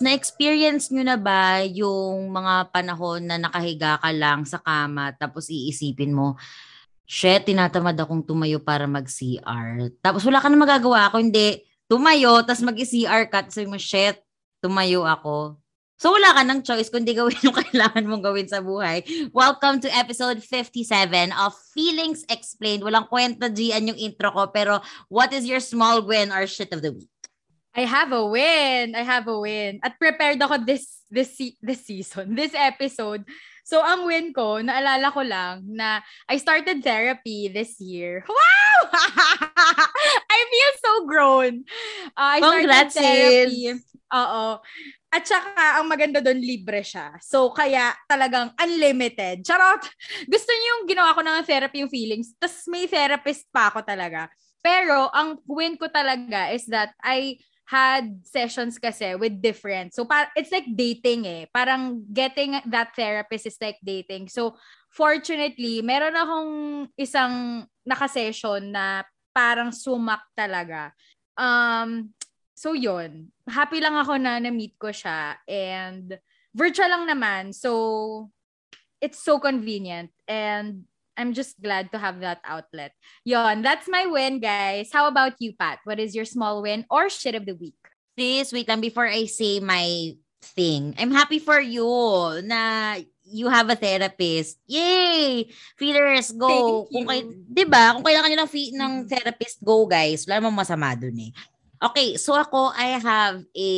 Na-experience nyo na ba yung mga panahon na nakahiga ka lang sa kama tapos iisipin mo, shit, tinatamad akong tumayo para mag-CR. Tapos wala ka na magagawa ako, hindi. Tumayo, tapos mag-CR ka, tapos mo, shit, tumayo ako. So wala ka ng choice kundi gawin yung kailangan mong gawin sa buhay. Welcome to episode 57 of Feelings Explained. Walang kwenta, Gian, yung intro ko, pero what is your small win or shit of the week? I have a win. I have a win. At prepared ako this this this season, this episode. So ang win ko, naalala ko lang na I started therapy this year. Wow! I feel so grown. Uh, I Congrats, started therapy. Oo. At saka, ang maganda doon, libre siya. So, kaya talagang unlimited. Charot! Gusto niyo yung ginawa ko ng therapy yung feelings. Tapos may therapist pa ako talaga. Pero, ang win ko talaga is that I had sessions kasi with different. So par it's like dating eh. Parang getting that therapist is like dating. So fortunately, meron akong isang naka-session na parang sumak talaga. Um so yon. Happy lang ako na na-meet ko siya and virtual lang naman. So it's so convenient and I'm just glad to have that outlet. Yon, that's my win, guys. How about you, Pat? What is your small win or shit of the week? Please, wait lang before I say my thing. I'm happy for you na you have a therapist. Yay! Feelers, go. Kung kay, 'di ba? Kung kailangan niyo ng fee ng mm-hmm. therapist, go guys. Wala namang masama dun eh. Okay, so ako I have a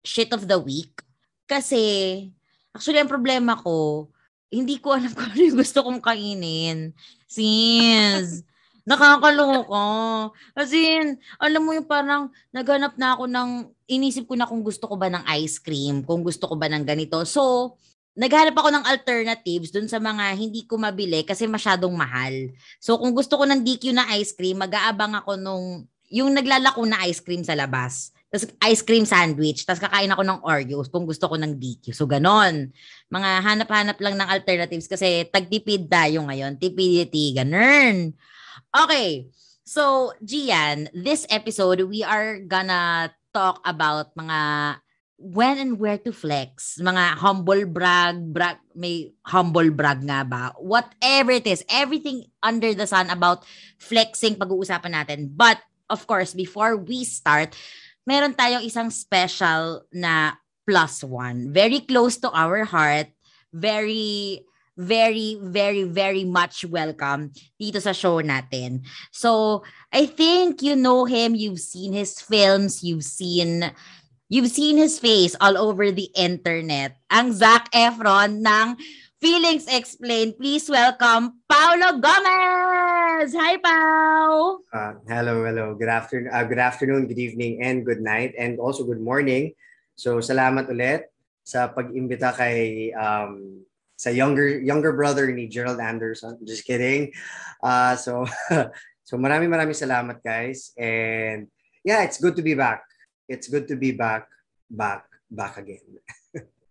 shit of the week kasi actually ang problema ko hindi ko alam kung ano yung gusto kong kainin. Sis, nakakaloka. Kasi, alam mo yung parang naghanap na ako ng, inisip ko na kung gusto ko ba ng ice cream, kung gusto ko ba ng ganito. So, naghanap ako ng alternatives dun sa mga hindi ko mabili kasi masyadong mahal. So, kung gusto ko ng DQ na ice cream, mag-aabang ako nung, yung naglalako na ice cream sa labas. Tapos ice cream sandwich. Tapos kakain ako ng Oreos kung gusto ko ng DQ. So, ganon. Mga hanap-hanap lang ng alternatives kasi tagtipid tayo ngayon. Tipidity, ganun. Okay. So, Gian, this episode, we are gonna talk about mga when and where to flex. Mga humble brag, brag, may humble brag nga ba? Whatever it is, everything under the sun about flexing pag-uusapan natin. But, of course, before we start, meron tayong isang special na plus one. Very close to our heart. Very, very, very, very much welcome dito sa show natin. So, I think you know him. You've seen his films. You've seen You've seen his face all over the internet. Ang Zac Efron ng Feelings Explained. Please welcome Paulo Gomez. Hi, Pau. Uh, hello, hello. Good afternoon, uh, good afternoon, good evening, and good night, and also good morning. So, salamat ulit sa pag-imbita kay um, sa younger younger brother ni Gerald Anderson. Just kidding. Uh, so, so maraming maraming salamat, guys. And yeah, it's good to be back. It's good to be back, back, back again.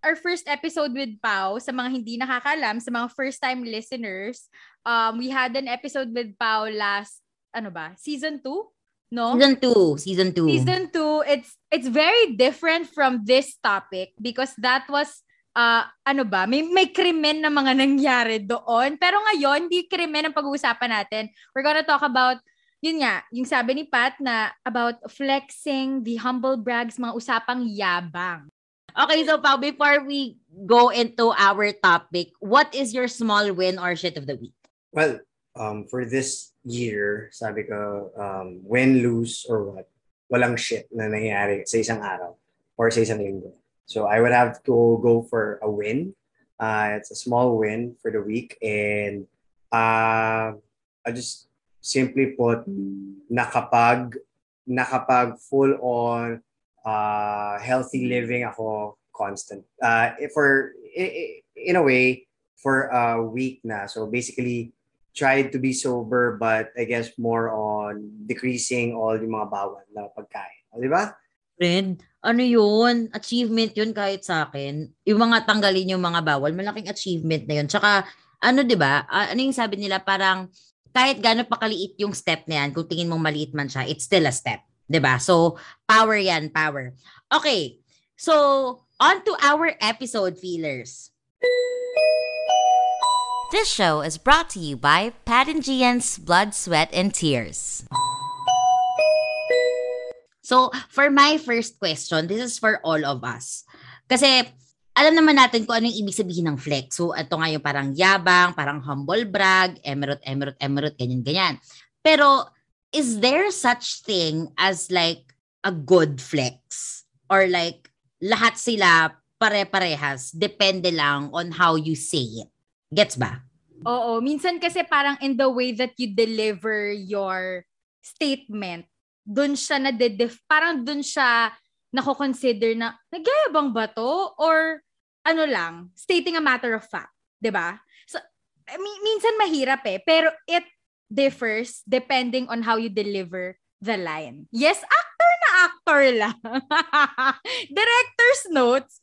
our first episode with Pau, sa mga hindi nakakalam, sa mga first-time listeners, um, we had an episode with Pau last, ano ba, season 2? No? Season 2. Season 2. Season 2, it's, it's very different from this topic because that was, uh, ano ba, may, may krimen na mga nangyari doon. Pero ngayon, di krimen ang pag-uusapan natin. We're gonna talk about yun nga, yung sabi ni Pat na about flexing, the humble brags, mga usapang yabang. Okay, so Pao, before we go into our topic, what is your small win or shit of the week? Well, um, for this year, sabi ko, um, win, lose, or what, walang shit na nangyayari sa isang araw or sa isang linggo. So I would have to go for a win. Uh, it's a small win for the week. And uh, I just simply put, nakapag, nakapag full on uh, healthy living ako constant. Uh, for in a way for a week na. So basically tried to be sober but I guess more on decreasing all yung mga bawal na pagkain. Di ba? Friend, ano yun? Achievement yun kahit sa akin. Yung mga tanggalin yung mga bawal, malaking achievement na yun. Tsaka, ano di ba? Ano yung sabi nila? Parang kahit gano'n pa kaliit yung step na yan, kung tingin mong maliit man siya, it's still a step. 'Di ba? So, power 'yan, power. Okay. So, on to our episode, feelers. This show is brought to you by Pat and Gian's Blood, Sweat, and Tears. So, for my first question, this is for all of us. Kasi, alam naman natin kung ano yung ibig sabihin ng flex. So, ito nga yung parang yabang, parang humble brag, emerald, emerald, emerald, ganyan-ganyan. Pero, is there such thing as like a good flex? Or like, lahat sila pare-parehas, depende lang on how you say it. Gets ba? Oo. Minsan kasi parang in the way that you deliver your statement, dun siya na def parang dun siya nako-consider na nagyayabang ba to or ano lang, stating a matter of fact, 'di ba? So mi- minsan mahirap eh, pero it differs depending on how you deliver the line. Yes, actor na actor lang. Director's notes.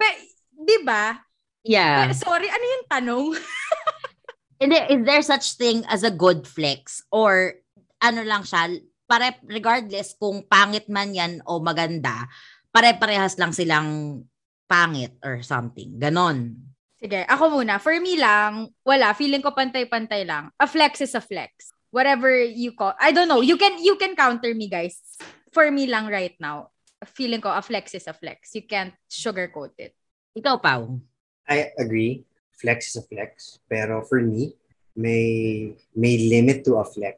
Pero, 'di ba? Yeah. Pero, sorry, ano yung tanong? And is there such thing as a good flex? Or ano lang siya, pare, regardless kung pangit man yan o maganda, pare-parehas lang silang pangit or something. Ganon. Sige, ako muna. For me lang, wala. Feeling ko pantay-pantay lang. A flex is a flex. Whatever you call. I don't know. You can you can counter me, guys. For me lang right now, feeling ko a flex is a flex. You can't sugarcoat it. Ikaw, Pao. I agree. Flex is a flex. Pero for me, may may limit to a flex.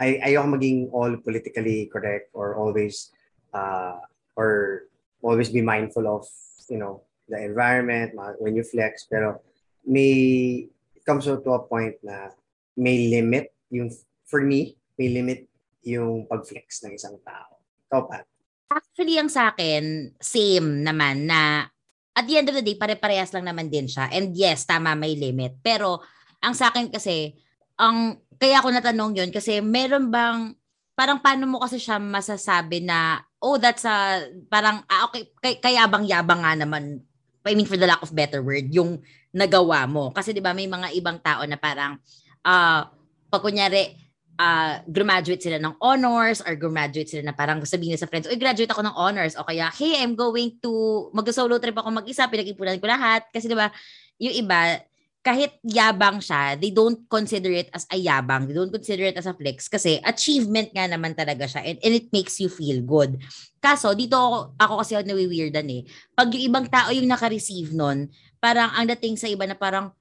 Ay ayoko maging all politically correct or always uh, or always be mindful of, you know, the environment when you flex. Pero may it comes to a point na may limit yung for me, may limit yung pag-flex ng isang tao. Ikaw, Pat? Actually, ang sa akin, same naman na at the end of the day, pare-parehas lang naman din siya. And yes, tama, may limit. Pero ang sa akin kasi, ang kaya ako natanong yon kasi meron bang parang paano mo kasi siya masasabi na oh that's a parang ah, okay kay, kaya bang yabang nga naman I mean for the lack of better word yung nagawa mo kasi 'di ba may mga ibang tao na parang uh, pag kunyari uh, graduate sila ng honors or graduate sila na parang sabihin sa friends, oy, graduate ako ng honors. O kaya, hey, I'm going to, mag-solo trip ako mag-isa, pinag-ipunan ko lahat. Kasi diba, yung iba, kahit yabang siya, they don't consider it as a yabang. They don't consider it as a flex kasi achievement nga naman talaga siya and, and it makes you feel good. Kaso, dito ako, ako kasi ako nawiweirdan eh. Pag yung ibang tao yung naka-receive nun, parang ang dating sa iba na parang,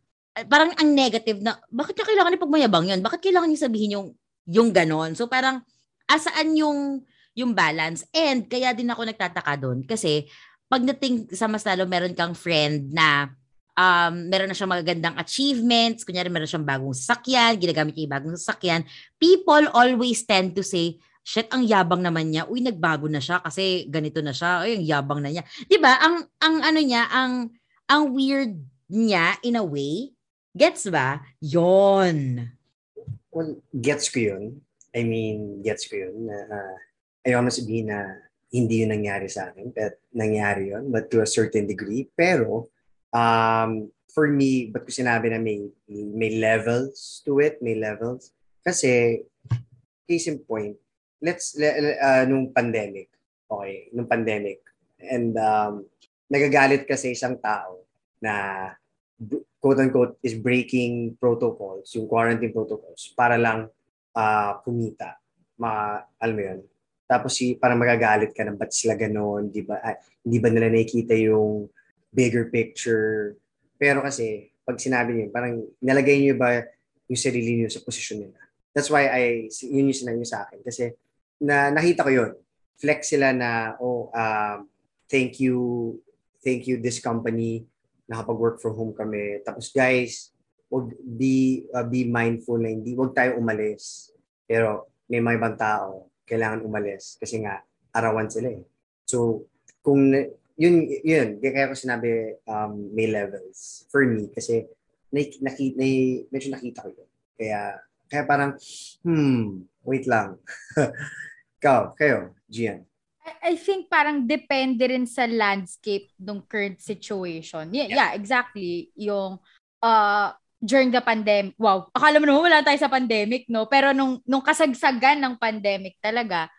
parang ang negative na, bakit niya kailangan ni pagmayabang yun? Bakit kailangan niya sabihin yung, yung ganon? So parang, asaan yung, yung balance? And kaya din ako nagtataka doon kasi pagdating sa mas lalo, meron kang friend na um, meron na siyang magagandang achievements, kunyari meron siyang bagong sasakyan, ginagamit niya yung bagong sasakyan, people always tend to say, shit, ang yabang naman niya. Uy, nagbago na siya kasi ganito na siya. Ay, ang yabang na niya. ba? Ang ang ano niya, ang ang weird niya in a way. Gets ba? Yon. Well, gets ko 'yun. I mean, gets ko 'yun uh, ayaw na sabihin na hindi yun nangyari sa akin, but nangyari yun, but to a certain degree. Pero, um, for me, ba't ko sinabi na may, may levels to it, may levels? Kasi, case in point, let's, uh, nung pandemic, okay, nung pandemic, and um, nagagalit kasi isang tao na quote-unquote is breaking protocols, yung quarantine protocols, para lang uh, kumita. Ma, alam mo yun? Tapos si, para magagalit ka ng ba't sila gano'n, di ba? Ah, hindi ba nila nakikita yung bigger picture. Pero kasi, pag sinabi niyo, parang nalagay niyo ba yung sarili niyo sa posisyon nila. That's why I, yun yung sinabi niyo sa akin. Kasi na, nakita ko yun. Flex sila na, oh, um, thank you, thank you this company, nakapag-work from home kami. Tapos guys, wag be, uh, be mindful na hindi, wag tayo umalis. Pero may mga ibang tao, kailangan umalis kasi nga arawan sila eh. So, kung yun, yun. Kaya ko sinabi um, may levels for me kasi na, naki, na, medyo nakita ko yun. Kaya, kaya parang, hmm, wait lang. Ikaw, kayo, Gian. I think parang depende rin sa landscape ng current situation. Yeah, yeah. yeah exactly. Yung uh, during the pandemic, wow, akala mo naman wala tayo sa pandemic, no? Pero nung, nung kasagsagan ng pandemic talaga,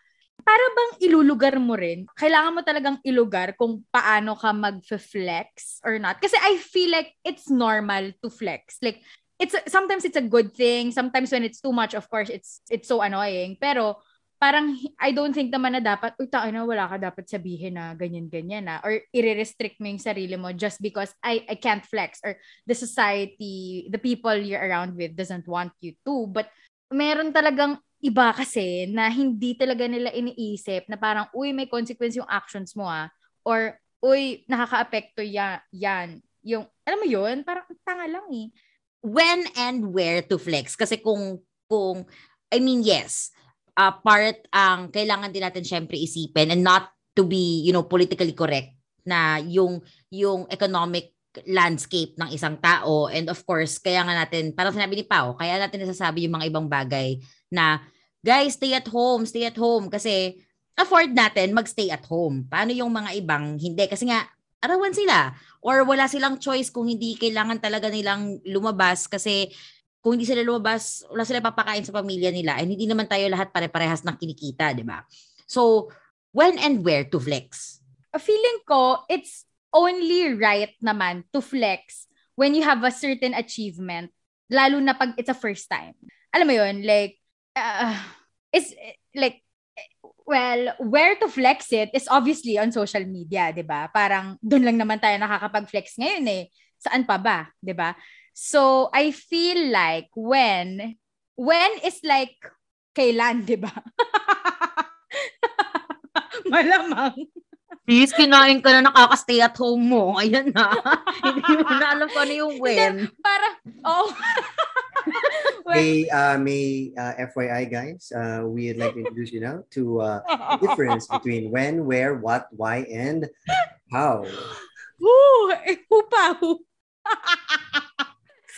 para bang ilulugar mo rin? Kailangan mo talagang ilugar kung paano ka mag-flex or not. Kasi I feel like it's normal to flex. Like, it's sometimes it's a good thing. Sometimes when it's too much, of course, it's it's so annoying. Pero parang I don't think naman na dapat, uy, na wala ka dapat sabihin na ganyan-ganyan na. Or i-restrict mo yung sarili mo just because I, I can't flex or the society, the people you're around with doesn't want you to. But meron talagang iba kasi na hindi talaga nila iniisip na parang, uy, may consequence yung actions mo ah. Or, uy, nakaka-apekto yan, yan. Yung, alam mo yun, parang tanga lang eh. When and where to flex? Kasi kung, kung, I mean, yes, uh, part ang kailangan din natin syempre isipin and not to be, you know, politically correct na yung, yung economic landscape ng isang tao. And of course, kaya nga natin, parang sinabi ni Pao, kaya natin nasasabi yung mga ibang bagay na, guys, stay at home, stay at home. Kasi afford natin mag-stay at home. Paano yung mga ibang hindi? Kasi nga, arawan sila. Or wala silang choice kung hindi kailangan talaga nilang lumabas kasi kung hindi sila lumabas, wala sila papakain sa pamilya nila. And hindi naman tayo lahat pare-parehas ng kinikita, di ba? So, when and where to flex? A feeling ko, it's only right naman to flex when you have a certain achievement, lalo na pag it's a first time. Alam mo yun, like, uh, it's like, well, where to flex it is obviously on social media, di ba? Parang doon lang naman tayo nakakapag-flex ngayon eh. Saan pa ba, di ba? So, I feel like when, when is like, kailan, di ba? Malamang. Please, kinain ka na nakaka-stay at home mo. Ayan na. Hindi mo na alam kung ano yung when. para, oh. may uh, may uh, FYI guys, uh, we'd like to introduce you now to uh, the difference between when, where, what, why, and how. Woo! Eh, pa,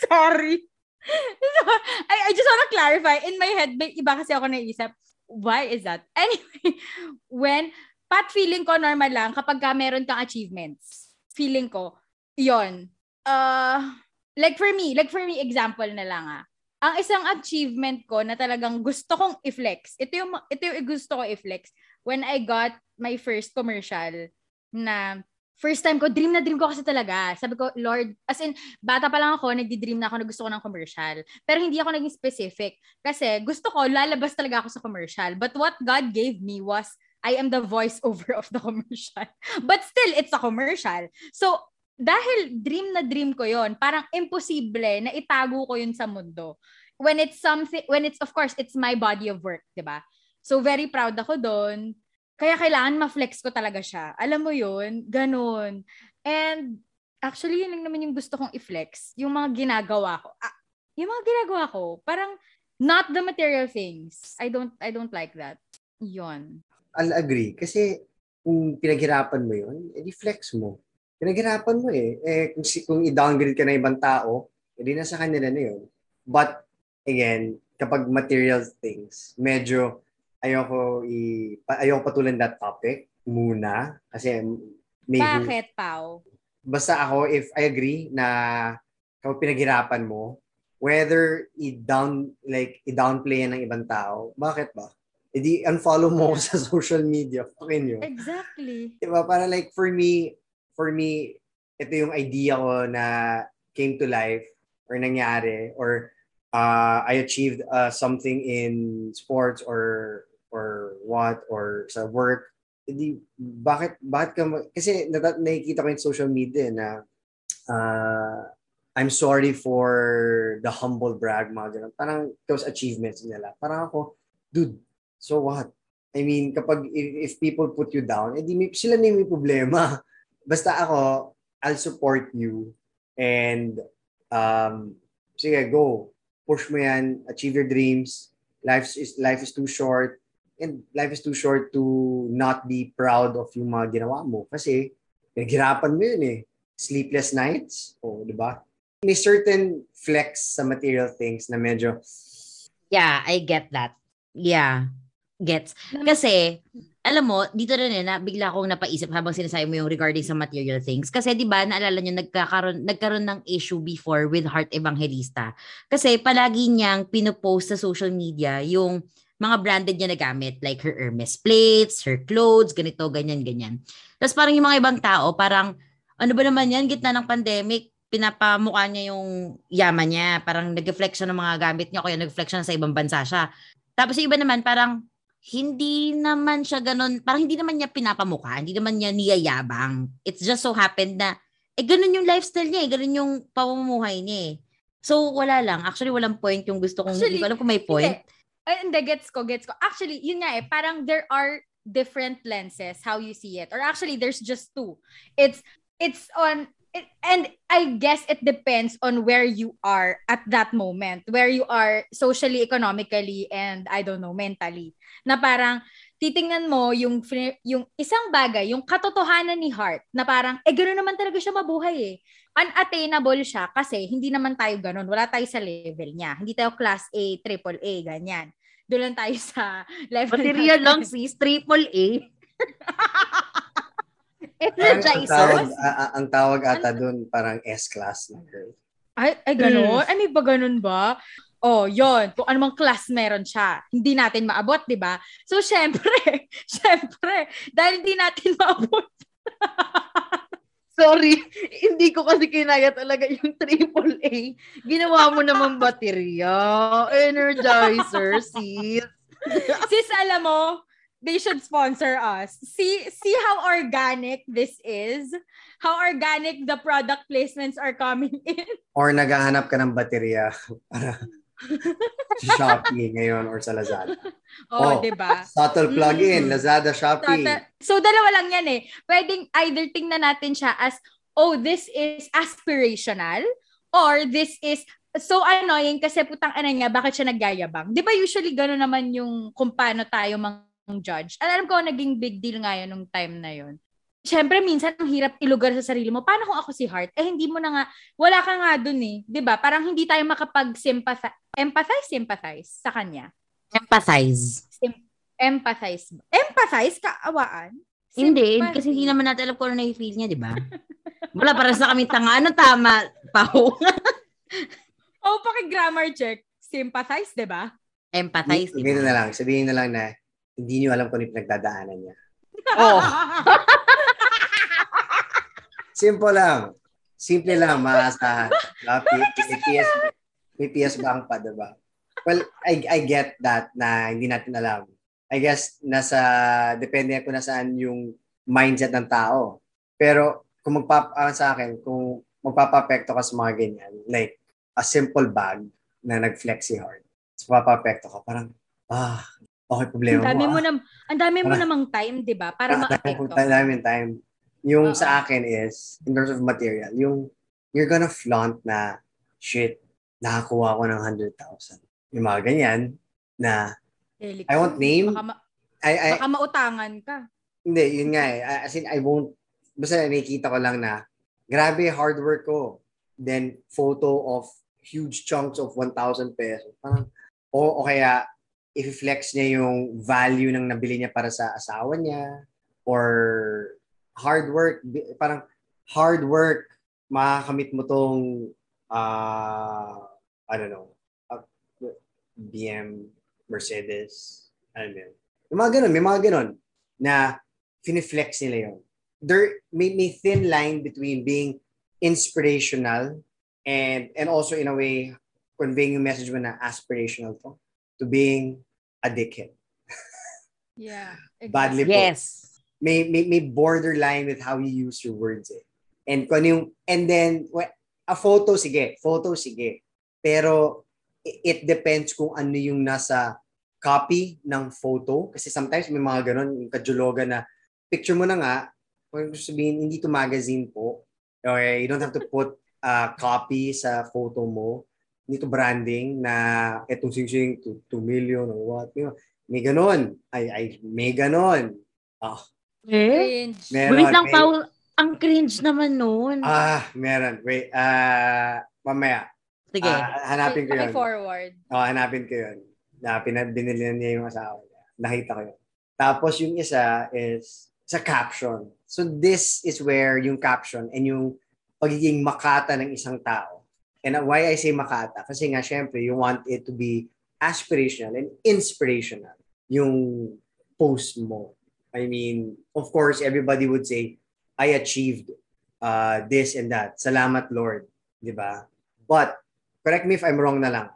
Sorry. I, I just want to clarify. In my head, may iba kasi ako naisip. Why is that? Anyway, when Pat, feeling ko normal lang kapag ka meron kang achievements. Feeling ko, yon Uh, like for me, like for me, example na lang ah. Ang isang achievement ko na talagang gusto kong i-flex, ito yung, ito yung gusto ko i-flex, when I got my first commercial na first time ko, dream na dream ko kasi talaga. Sabi ko, Lord, as in, bata pa lang ako, nagdi-dream na ako na gusto ko ng commercial. Pero hindi ako naging specific. Kasi gusto ko, lalabas talaga ako sa commercial. But what God gave me was I am the voiceover of the commercial. But still, it's a commercial. So, dahil dream na dream ko yon parang imposible na itago ko yun sa mundo. When it's something, when it's, of course, it's my body of work, di ba? So, very proud ako doon. Kaya kailangan ma-flex ko talaga siya. Alam mo yun? Ganun. And, actually, yun lang naman yung gusto kong i-flex. Yung mga ginagawa ko. Ah, yung mga ginagawa ko, parang not the material things. I don't, I don't like that. Yon. I'll agree. Kasi kung pinaghirapan mo yun, edi flex mo. Pinaghirapan mo eh. eh kung, kung i-downgrade ka na ibang tao, edi nasa kanila na yun. But, again, kapag material things, medyo ayoko i ayoko patulan that topic muna kasi may Bakit, Pao? Basta ako, if I agree na kapag pinaghirapan mo, whether i-down, like, i-downplay ng ibang tao, bakit ba? edi unfollow mo sa social media. Fucking yun. Exactly. Diba? Para like for me, for me, ito yung idea ko na came to life or nangyari or uh, I achieved uh, something in sports or or what or sa work hindi bakit bakit ka kasi nakikita ko yung social media na uh, I'm sorry for the humble brag mga ganun. Parang those achievements nila. Parang ako, dude, So what? I mean, kapag if, if people put you down, edi may, sila na may problema. Basta ako, I'll support you and um, sige, go. Push mo yan, achieve your dreams. Life is life is too short and life is too short to not be proud of yung mga ginawa mo kasi naghirapan mo yun eh. Sleepless nights, oh, di ba? May certain flex sa material things na medyo Yeah, I get that. Yeah. Gets. Kasi, alam mo, dito rin eh, bigla akong napaisip habang sinasabi mo yung regarding sa material things. Kasi di ba naalala niyo, nagkakaroon, nagkaroon ng issue before with Heart Evangelista. Kasi palagi niyang pinopost sa social media yung mga branded niya na gamit. Like her Hermes plates, her clothes, ganito, ganyan, ganyan. Tapos parang yung mga ibang tao, parang, ano ba naman yan, gitna ng pandemic, pinapamukha niya yung yaman niya. Parang nag-reflect ng mga gamit niya, kaya nag-reflect sa ibang bansa siya. Tapos yung iba naman, parang, hindi naman siya ganun, parang hindi naman niya pinapamukha, hindi naman niya niyayabang. It's just so happened na, eh ganun yung lifestyle niya, eh, ganun yung pamumuhay niya eh. So, wala lang. Actually, walang point yung gusto kong, Actually, hindi ko alam kung may point. Hindi. Ay, hindi, gets ko, gets ko. Actually, yun nga eh, parang there are different lenses how you see it. Or actually, there's just two. It's, it's on, it, and I guess it depends on where you are at that moment, where you are socially, economically, and I don't know, mentally. Na parang, titingnan mo yung, yung isang bagay, yung katotohanan ni Hart, na parang, eh, gano'n naman talaga siya mabuhay eh. Unattainable siya kasi hindi naman tayo ganun. Wala tayo sa level niya. Hindi tayo class A, triple A, ganyan. Doon lang tayo sa level Material lang sis, triple A. Ang, ang, Energizer. tawag, a- a- ang tawag ata doon parang S-class na girl. Ay, ay gano'n? Ay, may ba ganun ba? Oh, yon Kung anumang class meron siya, hindi natin maabot, di ba? So, syempre, syempre, dahil hindi natin maabot, Sorry, hindi ko kasi kinaya talaga yung triple A. Ginawa mo naman baterya. Energizer, sis. sis, alam mo, they should sponsor us. See see how organic this is? How organic the product placements are coming in? Or naghahanap ka ng baterya para Shopee ngayon or sa Lazada. Oh, Oh. 'di ba? Subtle plug-in, Mm. Lazada, Shopee. Tata- So, dalawa lang yan eh. Pwedeng either tingnan natin siya as, oh, this is aspirational or this is so annoying kasi putang ana niya, bakit siya nagyayabang? Di ba usually gano'n naman yung kung paano tayo mang judge? Alam ko, naging big deal nga yun nung time na yun. Siyempre, minsan ang hirap ilugar sa sarili mo. Paano kung ako si Heart? Eh, hindi mo na nga, wala ka nga dun eh. 'Di ba Parang hindi tayo makapag-sympathize, empathize, sympathize sa kanya. Empathize. Empathize. Empathize? Kaawaan? Hindi, Sympathy. kasi hindi naman natin alam kung ano na-feel niya, di ba? Wala, para sa kami tanga. Ano tama, Pao? Oh, paki-grammar check. Sympathize, di ba? Empathize, di ba? na lang. Sabihin na lang na hindi niyo alam kung ano yung pinagdadaanan niya. Oh. Simple lang. Simple lang, maasahan. P- May PS, may PS bank pa, diba? Well, I, I get that na hindi natin alam. I guess nasa, depende kung nasaan yung mindset ng tao. Pero kung magpap, ah, sa akin, kung magpapapekto ka sa mga ganyan, like a simple bag na nag-flexi hard, so papapekto ka, parang, ah, okay, problema Ang dami mo. mo ah. ang dami mo namang time, 'di ba? Para Ah, ma-apekto. Ang daming time. Yung Oo. sa akin is, in terms of material, yung you're gonna flaunt na, shit, nakakuha ko ng 100,000. Yung mga ganyan, na, Helix. I won't name, Baka, ma- I, I, baka mautangan ka. hindi, yun nga eh. As in, I won't, basta nakikita ko lang na, grabe, hard work ko. Then, photo of huge chunks of 1,000 pesos. Parang, o, o kaya, i-flex niya yung value ng nabili niya para sa asawa niya or hard work parang hard work makakamit mo tong uh, I don't know uh, BM Mercedes ano yun yung mga ganun may mga ganun na finiflex nila yun there may, may thin line between being inspirational and and also in a way conveying yung message mo na aspirational to to being a dickhead. Yeah. Badly po. Yes. May, may, may borderline with how you use your words eh. And kung ano yung, and then, a photo, sige. Photo, sige. Pero, it depends kung ano yung nasa copy ng photo. Kasi sometimes may mga ganun, yung kajuloga na, picture mo na nga, kung sabihin, hindi to magazine po. Okay, you don't have to put a copy sa photo mo. Hindi to branding na etong sing-sing to 2 million or what. May ganon. Ay, ay, may ganon. Eh? Cringe. Meron. Wait lang, may- Pao. Ang cringe naman nun. Ah, meron. Wait, ah, mamaya. Sige. Ah, hanapin ko yun. forward. Oh, hanapin ko yun. Na binili niya yung asawa niya. Nakita ko yun. Tapos yung isa is sa caption. So this is where yung caption and yung pagiging makata ng isang tao. And why I say makata? Kasi nga, syempre, you want it to be aspirational and inspirational yung post mo. I mean, of course, everybody would say, I achieved uh, this and that. Salamat, Lord. Di ba? But, correct me if I'm wrong na lang,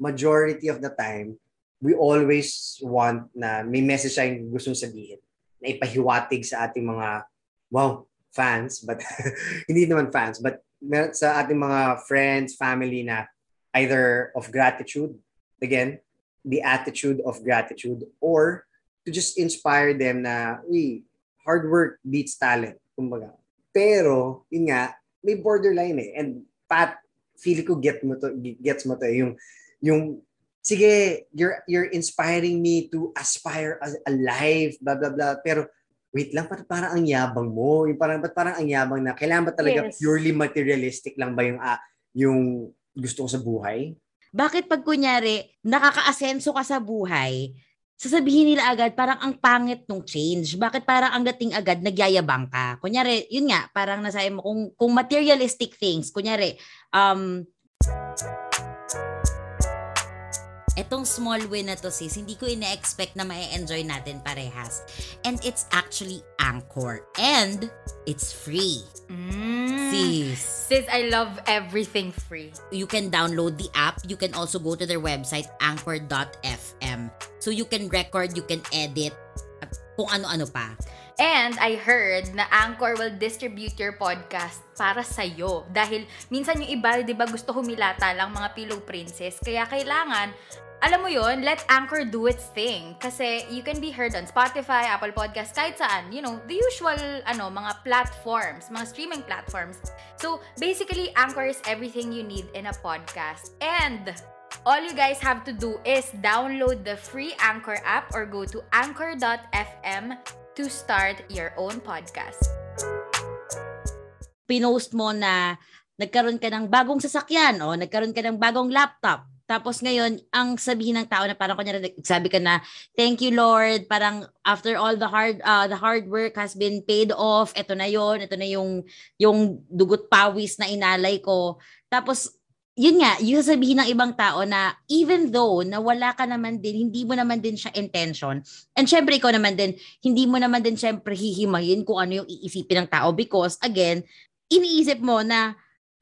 majority of the time, we always want na may message tayong gustong sabihin na ipahiwatig sa ating mga, wow, fans, but hindi naman fans, but sa ating mga friends, family na either of gratitude, again, the attitude of gratitude, or to just inspire them na, uy, hard work beats talent, kumbaga. Pero, yun nga, may borderline eh. And Pat, feel ko get mo to, gets mo to, yung, yung sige, you're you're inspiring me to aspire as a life, blah blah blah. Pero wait lang, parang, parang ang yabang mo. Yung parang ba't parang ang yabang na kailangan ba talaga yes. purely materialistic lang ba yung uh, yung gusto ko sa buhay? Bakit pag kunyari nakaka-asenso ka sa buhay, sasabihin nila agad parang ang pangit nung change. Bakit parang ang dating agad nagyayabang ka? Kunyari, yun nga, parang nasabi mo kung kung materialistic things, kunyari um etong small win na to sis, hindi ko ina-expect na ma-enjoy natin parehas. And it's actually Anchor. And it's free. Mm. Sis. Sis, I love everything free. You can download the app. You can also go to their website, anchor.fm. So you can record, you can edit, at kung ano-ano pa. And I heard na Anchor will distribute your podcast para sa'yo. Dahil minsan yung iba, di ba, gusto humilata lang mga pillow princess. Kaya kailangan alam mo yon let Anchor do its thing. Kasi you can be heard on Spotify, Apple Podcasts, kahit saan. You know, the usual, ano, mga platforms, mga streaming platforms. So, basically, Anchor is everything you need in a podcast. And, all you guys have to do is download the free Anchor app or go to anchor.fm to start your own podcast. Pinost mo na nagkaroon ka ng bagong sasakyan o nagkaroon ka ng bagong laptop tapos ngayon, ang sabihin ng tao na parang kunya sabi ka na, thank you Lord, parang after all the hard uh, the hard work has been paid off, ito na yon ito na yung yung dugot pawis na inalay ko. Tapos yun nga, yung sasabihin ng ibang tao na even though na wala ka naman din, hindi mo naman din siya intention. And syempre ikaw naman din, hindi mo naman din syempre hihimayin kung ano yung iisipin ng tao because again, iniisip mo na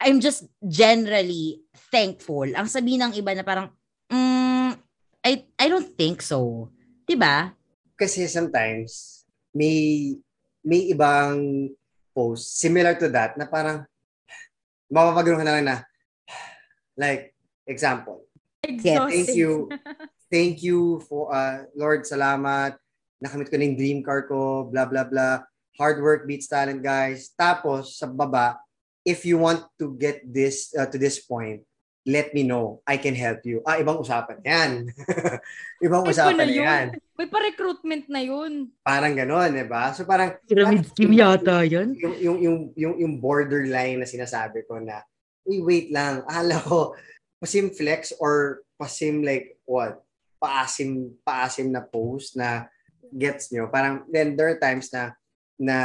I'm just generally thankful. Ang sabihin ng iba na parang, mm, I, I don't think so. 'Di ba? Kasi sometimes, may, may ibang post similar to that na parang, mapapagano ka na lang na, like, example. Exhausting. Thank you. Thank you for, uh, Lord, salamat. Nakamit ko na yung dream car ko, blah, blah, blah. Hard work beats talent, guys. Tapos, sa baba, if you want to get this uh, to this point, let me know. I can help you. Ah, ibang usapan yan. ibang Ay, usapan na yan. May pa-recruitment na yun. Parang gano'n, di ba? So parang... Pyramid scheme yata yan. Yung, yung, yung, yung, yung borderline na sinasabi ko na, uy, wait lang. Akala ko, pasim flex or pasim like what? Paasim, paasim na post na gets nyo. Parang, then there are times na na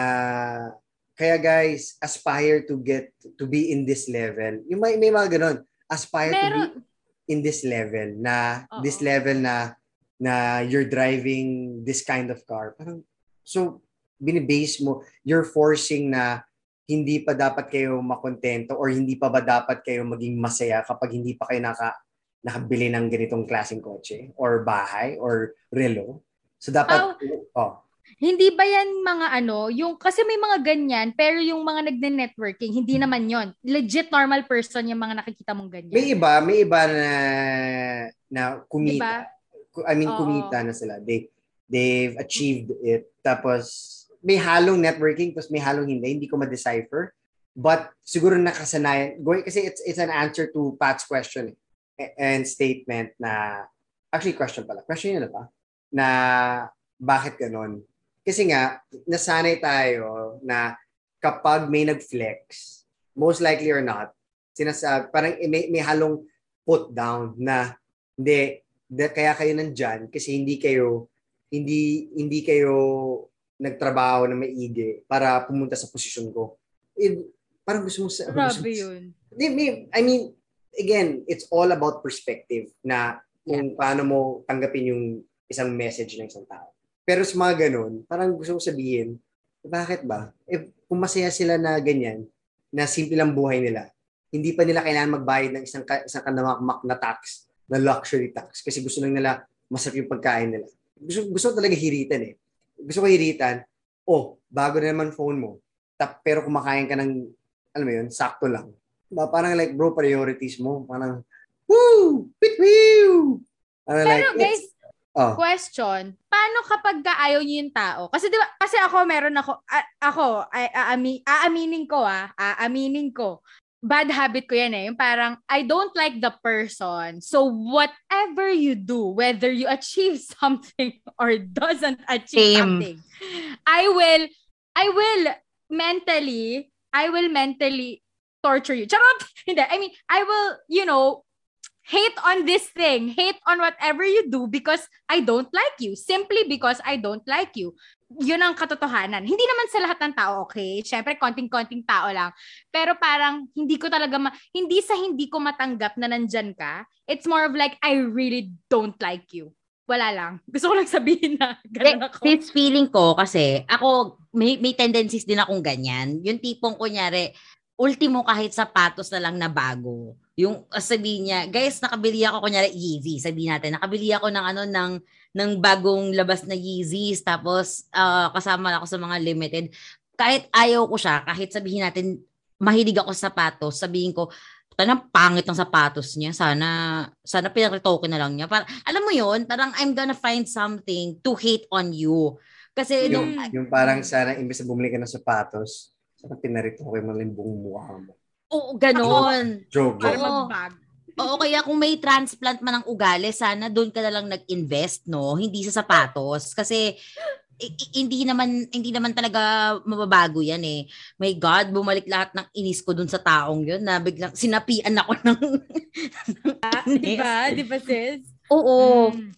kaya guys, aspire to get to be in this level. Yung may, may mga ganun. Aspire Meron. to be in this level na Uh-oh. this level na na you're driving this kind of car. Parang so binibase mo, you're forcing na hindi pa dapat kayo makontento or hindi pa ba dapat kayo maging masaya kapag hindi pa kayo naka nakabili ng ganitong klaseng kotse or bahay or relo. So dapat oh, oh hindi ba yan mga ano, yung kasi may mga ganyan, pero yung mga nagne-networking, hindi naman yon. Legit normal person yung mga nakikita mong ganyan. May iba, may iba na na kumita. Diba? I mean, Oo. kumita na sila. They they've achieved it. Tapos may halong networking, tapos may halong hindi. Hindi ko ma-decipher. But siguro nakasanayan. Going, kasi it's, it's an answer to Pat's question eh, and statement na, actually question pala. Question yun na ba? Na bakit ganon? Kasi nga, nasanay tayo na kapag may nag-flex, most likely or not, sinasabi, parang may, may halong put down na hindi, de, kaya kayo nandyan kasi hindi kayo hindi hindi kayo nagtrabaho na maigi para pumunta sa posisyon ko. It, parang gusto mo sa... Grabe yun. I mean, again, it's all about perspective na kung paano mo tanggapin yung isang message ng isang tao. Pero sa mga ganun, parang gusto ko sabihin, bakit ba? Eh, kung masaya sila na ganyan, na simple lang buhay nila, hindi pa nila kailangan magbayad ng isang, isang kanamakmak na tax, na luxury tax, kasi gusto lang nila masarap yung pagkain nila. Gusto, gusto talaga hiritan eh. Gusto ko hiritan, oh, bago na naman phone mo, tap, pero kumakain ka ng, alam mo yun, sakto lang. Diba? Parang like, bro, priorities mo. Parang, woo! Wit woo! Pero like, guys, Oh. Question, paano kapag ayaw niyo yung tao? Kasi 'di ba kasi ako meron ako a- ako ay aami, aaminin ko ah, aaminin ko. Bad habit ko 'yan eh. Yung parang I don't like the person. So whatever you do, whether you achieve something or doesn't achieve Same. something, I will I will mentally I will mentally torture you. Charot! Hindi. I mean, I will, you know, hate on this thing, hate on whatever you do because I don't like you. Simply because I don't like you. Yun ang katotohanan. Hindi naman sa lahat ng tao, okay? Siyempre, konting-konting tao lang. Pero parang, hindi ko talaga, ma- hindi sa hindi ko matanggap na nandyan ka. It's more of like, I really don't like you. Wala lang. Gusto ko lang sabihin na ganun ako. This feeling ko kasi, ako, may, may tendencies din akong ganyan. Yung tipong, kunyari, ultimo kahit sapatos na lang na bago. Yung uh, sabihin niya, guys, nakabili ako kunyari Yeezy, sabihin natin, nakabili ako ng ano ng ng bagong labas na Yeezys tapos uh, kasama ako sa mga limited. Kahit ayaw ko siya, kahit sabihin natin mahilig ako sa sapatos, sabihin ko, tanang pangit ng sapatos niya. Sana sana pinaretoke na lang niya. Para alam mo 'yon, parang I'm gonna find something to hate on you. Kasi yung, nung, yung parang sana imbes na bumili ka ng sapatos, sana pinarito ko yung malimbong mukha mo. Oo, ganon. Joke, joke. Oo. Oo, kaya kung may transplant man ng ugali, sana doon ka na lang nag-invest, no? Hindi sa sapatos. Kasi hindi naman hindi naman talaga mababago yan eh. My God, bumalik lahat ng inis ko dun sa taong yun na biglang sinapian ako ng, ah, Di ba? Di ba sis? Oo. Mm.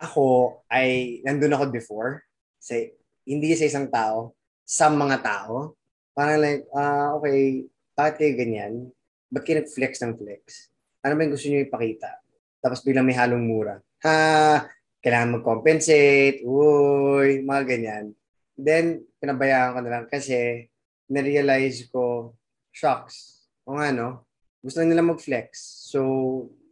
Ako ay nandun ako before. Sa, hindi sa isang tao, sa mga tao. Parang like, uh, okay, bakit kayo ganyan? Ba't kayo nag-flex ng flex? Ano ba yung gusto nyo ipakita? Tapos biglang may halong mura. Ha, kailangan mag-compensate, uy, mga ganyan. Then, pinabayaan ko na lang kasi na-realize ko, shocks. O nga, no? Gusto nila mag-flex. So,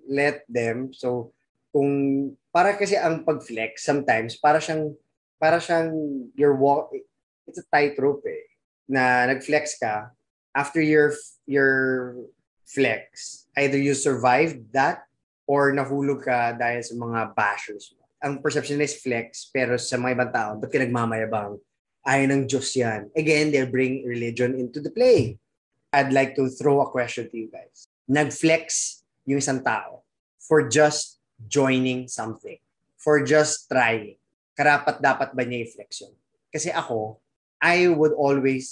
let them. So, kung, para kasi ang pag-flex, sometimes, para siyang, para siyang, your walk, it's a tightrope eh na nag-flex ka, after your your flex, either you survived that or nahulog ka dahil sa mga bashers mo. Ang perception is flex, pero sa mga ibang tao, ba't ka nagmamayabang? Ayaw ng Diyos yan. Again, they'll bring religion into the play. I'd like to throw a question to you guys. Nag-flex yung isang tao for just joining something, for just trying. Karapat dapat ba niya i-flex yun? Kasi ako, I would always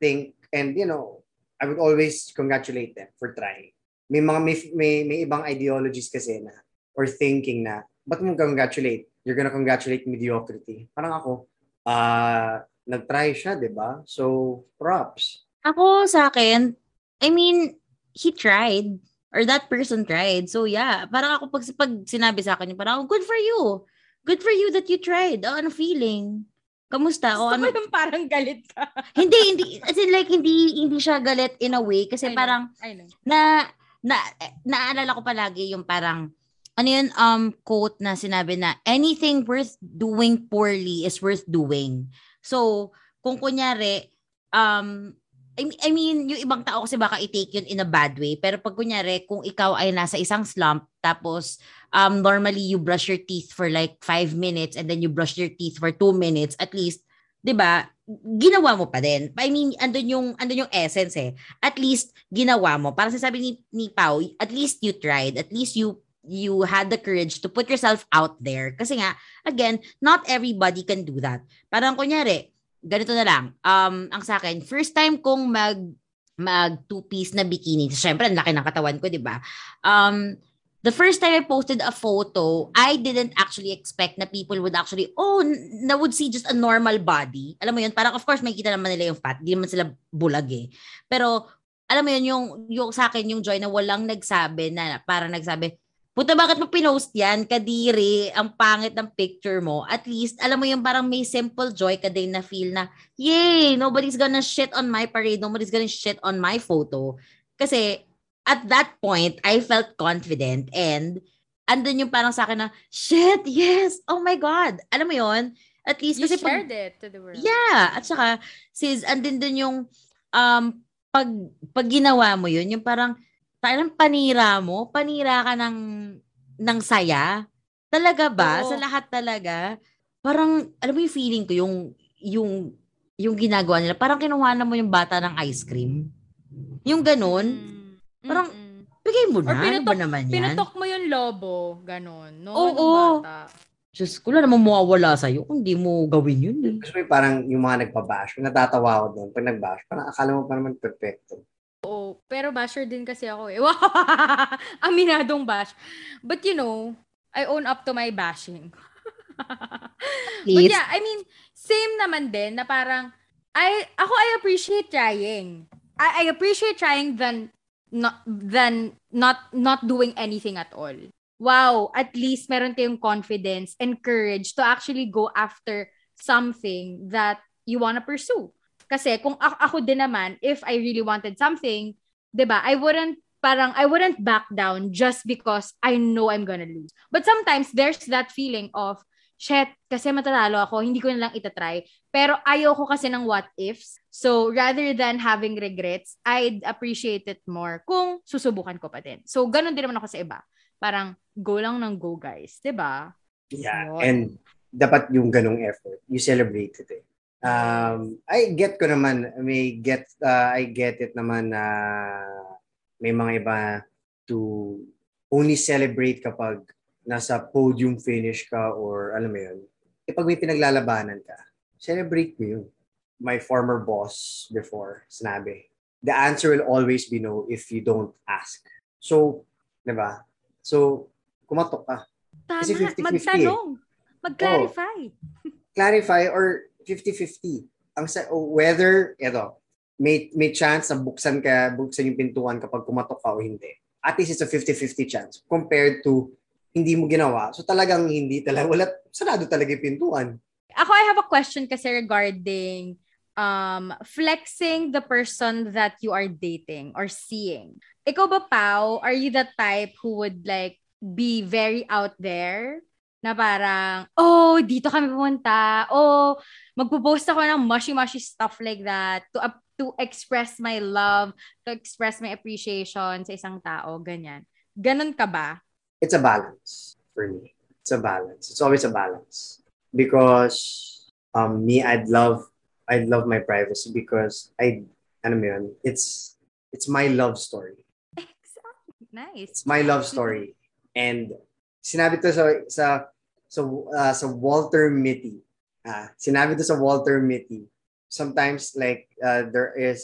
think, and you know, I would always congratulate them for trying. May mga may, may, may ibang ideologies kasi na, or thinking na, ba't mo congratulate? You're gonna congratulate mediocrity. Parang ako, uh, nag-try siya, di ba? So, props. Ako sa akin, I mean, he tried or that person tried. So yeah, parang ako pag, pag sinabi sa akin, parang, good for you. Good for you that you tried. Oh, ano feeling? Kamusta? O ano? Yung parang galit ka. hindi, hindi. As in like, hindi, hindi siya galit in a way. Kasi I parang, I know. na, na, naalala ko palagi yung parang, ano yun, um, quote na sinabi na, anything worth doing poorly is worth doing. So, kung kunyari, um, I mean, yung ibang tao kasi baka i-take yun in a bad way. Pero pag kunyari, kung ikaw ay nasa isang slump, tapos um, normally you brush your teeth for like five minutes and then you brush your teeth for two minutes, at least, di ba, ginawa mo pa din. I mean, andun yung, andun yung essence eh. At least, ginawa mo. Para sabi ni, ni Pau, at least you tried. At least you you had the courage to put yourself out there. Kasi nga, again, not everybody can do that. Parang kunyari, ganito na lang. Um, ang sa akin, first time kong mag mag two-piece na bikini. Siyempre, ang laki ng katawan ko, di ba? Um, the first time I posted a photo, I didn't actually expect na people would actually, oh, na would see just a normal body. Alam mo yun, parang of course, makikita naman nila yung fat. Hindi naman sila bulag eh. Pero, alam mo yun, yung, yung sa akin, yung joy na walang nagsabi na, parang nagsabi, Puta, bakit mo pinost yan? Kadiri, ang pangit ng picture mo. At least, alam mo yung parang may simple joy ka din na feel na, yay, nobody's gonna shit on my parade, nobody's gonna shit on my photo. Kasi, at that point, I felt confident and andun yung parang sa akin na, shit, yes, oh my God. Alam mo yon At least, You kasi shared pag, it to the world. Yeah. At saka, sis, andun dun yung, um, pag, pag ginawa mo yun, yung parang, parang panira mo, panira ka ng, ng saya. Talaga ba? Oo. Sa lahat talaga? Parang, alam mo yung feeling ko, yung, yung, yung ginagawa nila, parang kinuha na mo yung bata ng ice cream. Yung ganun, Mm. Parang, Mm-mm. bigay mo Or na. ano ba pinutok- naman yan? Pinutok mo yung lobo, ganon. No, Oo. Nung bata. Diyos ko, wala namang mawawala sa'yo kung di mo gawin yun. Eh. Yung parang yung mga nagpabash, natatawa ako doon. Pag nagbash, parang akala mo pa naman perfecto. Oo, pero basher din kasi ako eh. Wow! Aminadong bash. But you know, I own up to my bashing. But Please. yeah, I mean, same naman din na parang, I, ako I appreciate trying. I, I appreciate trying than not than not not doing anything at all. Wow, at least meron kayong confidence and courage to actually go after something that you wanna pursue. Kasi kung ako, ako din naman, if I really wanted something, 'di ba? I wouldn't parang I wouldn't back down just because I know I'm gonna lose. But sometimes there's that feeling of shit, kasi matatalo ako, hindi ko na lang itatry. Pero ayoko kasi ng what ifs. So, rather than having regrets, I'd appreciate it more kung susubukan ko pa din. So, ganun din naman ako sa iba. Parang, go lang ng go, guys. ba? Yeah. Yun. And dapat yung ganong effort. You celebrate it eh. Um, I get ko naman, may get, uh, I get it naman na may mga iba to only celebrate kapag nasa podium finish ka or alam mo yun. Eh, pag may pinaglalabanan ka, celebrate mo yun. My former boss before, sinabi, the answer will always be no if you don't ask. So, di ba? So, kumatok ka. Tama, Kasi 50-50 magtanong. Mag-clarify. clarify or 50-50. Ang sa, o whether, eto, may, may chance na buksan ka, buksan yung pintuan kapag kumatok ka o hindi. At least it's a 50-50 chance compared to hindi mo ginawa. So talagang hindi talaga, wala, sarado talaga yung pintuan. Ako, I have a question kasi regarding um, flexing the person that you are dating or seeing. Ikaw ba, Pao, are you the type who would like be very out there? Na parang, oh, dito kami pumunta. Oh, magpo-post ako ng mushy-mushy stuff like that to up to express my love, to express my appreciation sa isang tao, ganyan. Ganon ka ba? It's a balance for me. It's a balance. It's always a balance. Because um, me, I'd love, I'd love my privacy because I, ano mo yun, it's, it's my love story. Exactly. Nice. It's my love story. And sinabi to sa sa sa, uh, sa Walter Mitty. Ah, sinabi to sa Walter Mitty. Sometimes like uh, there is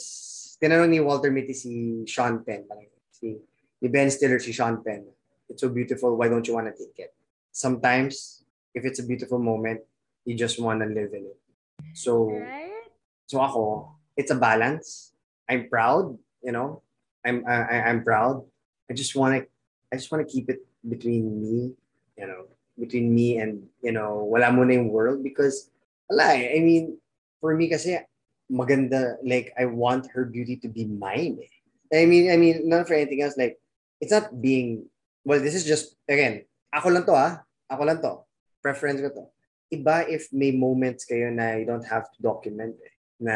tinanong ni Walter Mitty si Sean Penn, parang si ni Ben Stiller si Sean Penn. It's so beautiful, why don't you want to take it? Sometimes if it's a beautiful moment, you just want to live in it. So Right? so ako, it's a balance. I'm proud, you know. I'm I, I'm proud. I just want to I just want to keep it between me, you know, between me and you know, wala mo na yung world because wala eh. I mean, for me kasi maganda like I want her beauty to be mine. eh. I mean, I mean, not for anything else like it's not being well, this is just again, ako lang to ah. Ako lang to. Preference ko to. Iba if may moments kayo na you don't have to document eh. Na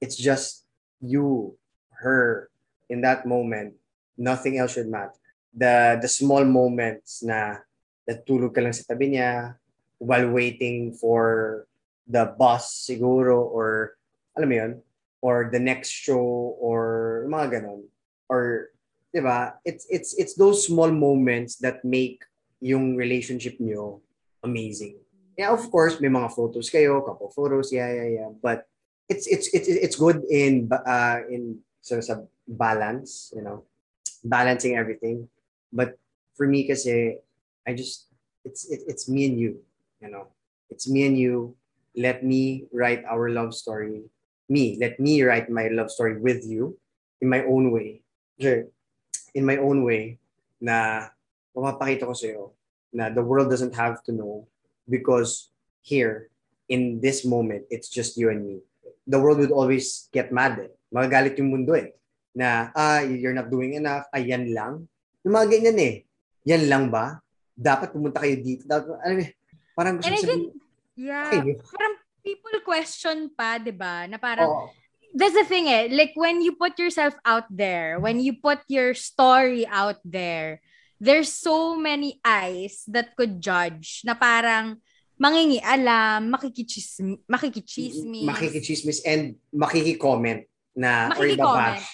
it's just you, her, in that moment, nothing else should matter. The the small moments na natulog ka lang sa tabi niya while waiting for the bus siguro or alam mo yun, or the next show or mga ganon. Or 'di? It's it's it's those small moments that make yung relationship niyo amazing. Yeah, of course, may mga photos kayo, couple photos, yeah, yeah, yeah. But it's it's it's it's good in uh in so sa balance, you know, balancing everything. But for me kasi I just it's it, it's me and you, you know. It's me and you. Let me write our love story. Me, let me write my love story with you in my own way. Sure. In my own way na mapapakita ko sa'yo na the world doesn't have to know because here, in this moment, it's just you and me. The world would always get mad eh. Magagalit yung mundo eh. Na, ah, you're not doing enough. Ah, yan lang. Yung mga ganyan eh. Yan lang ba? Dapat pumunta kayo dito. Dapat, ano eh, parang gusto sabihin, yeah, okay, parang people question pa, di ba? Na parang, oo. That's the thing eh. Like when you put yourself out there, when you put your story out there, there's so many eyes that could judge na parang mangingialam, makikichismis, makikichismis. makikichismis and makiki-comment na or Makiki-comment. ibabash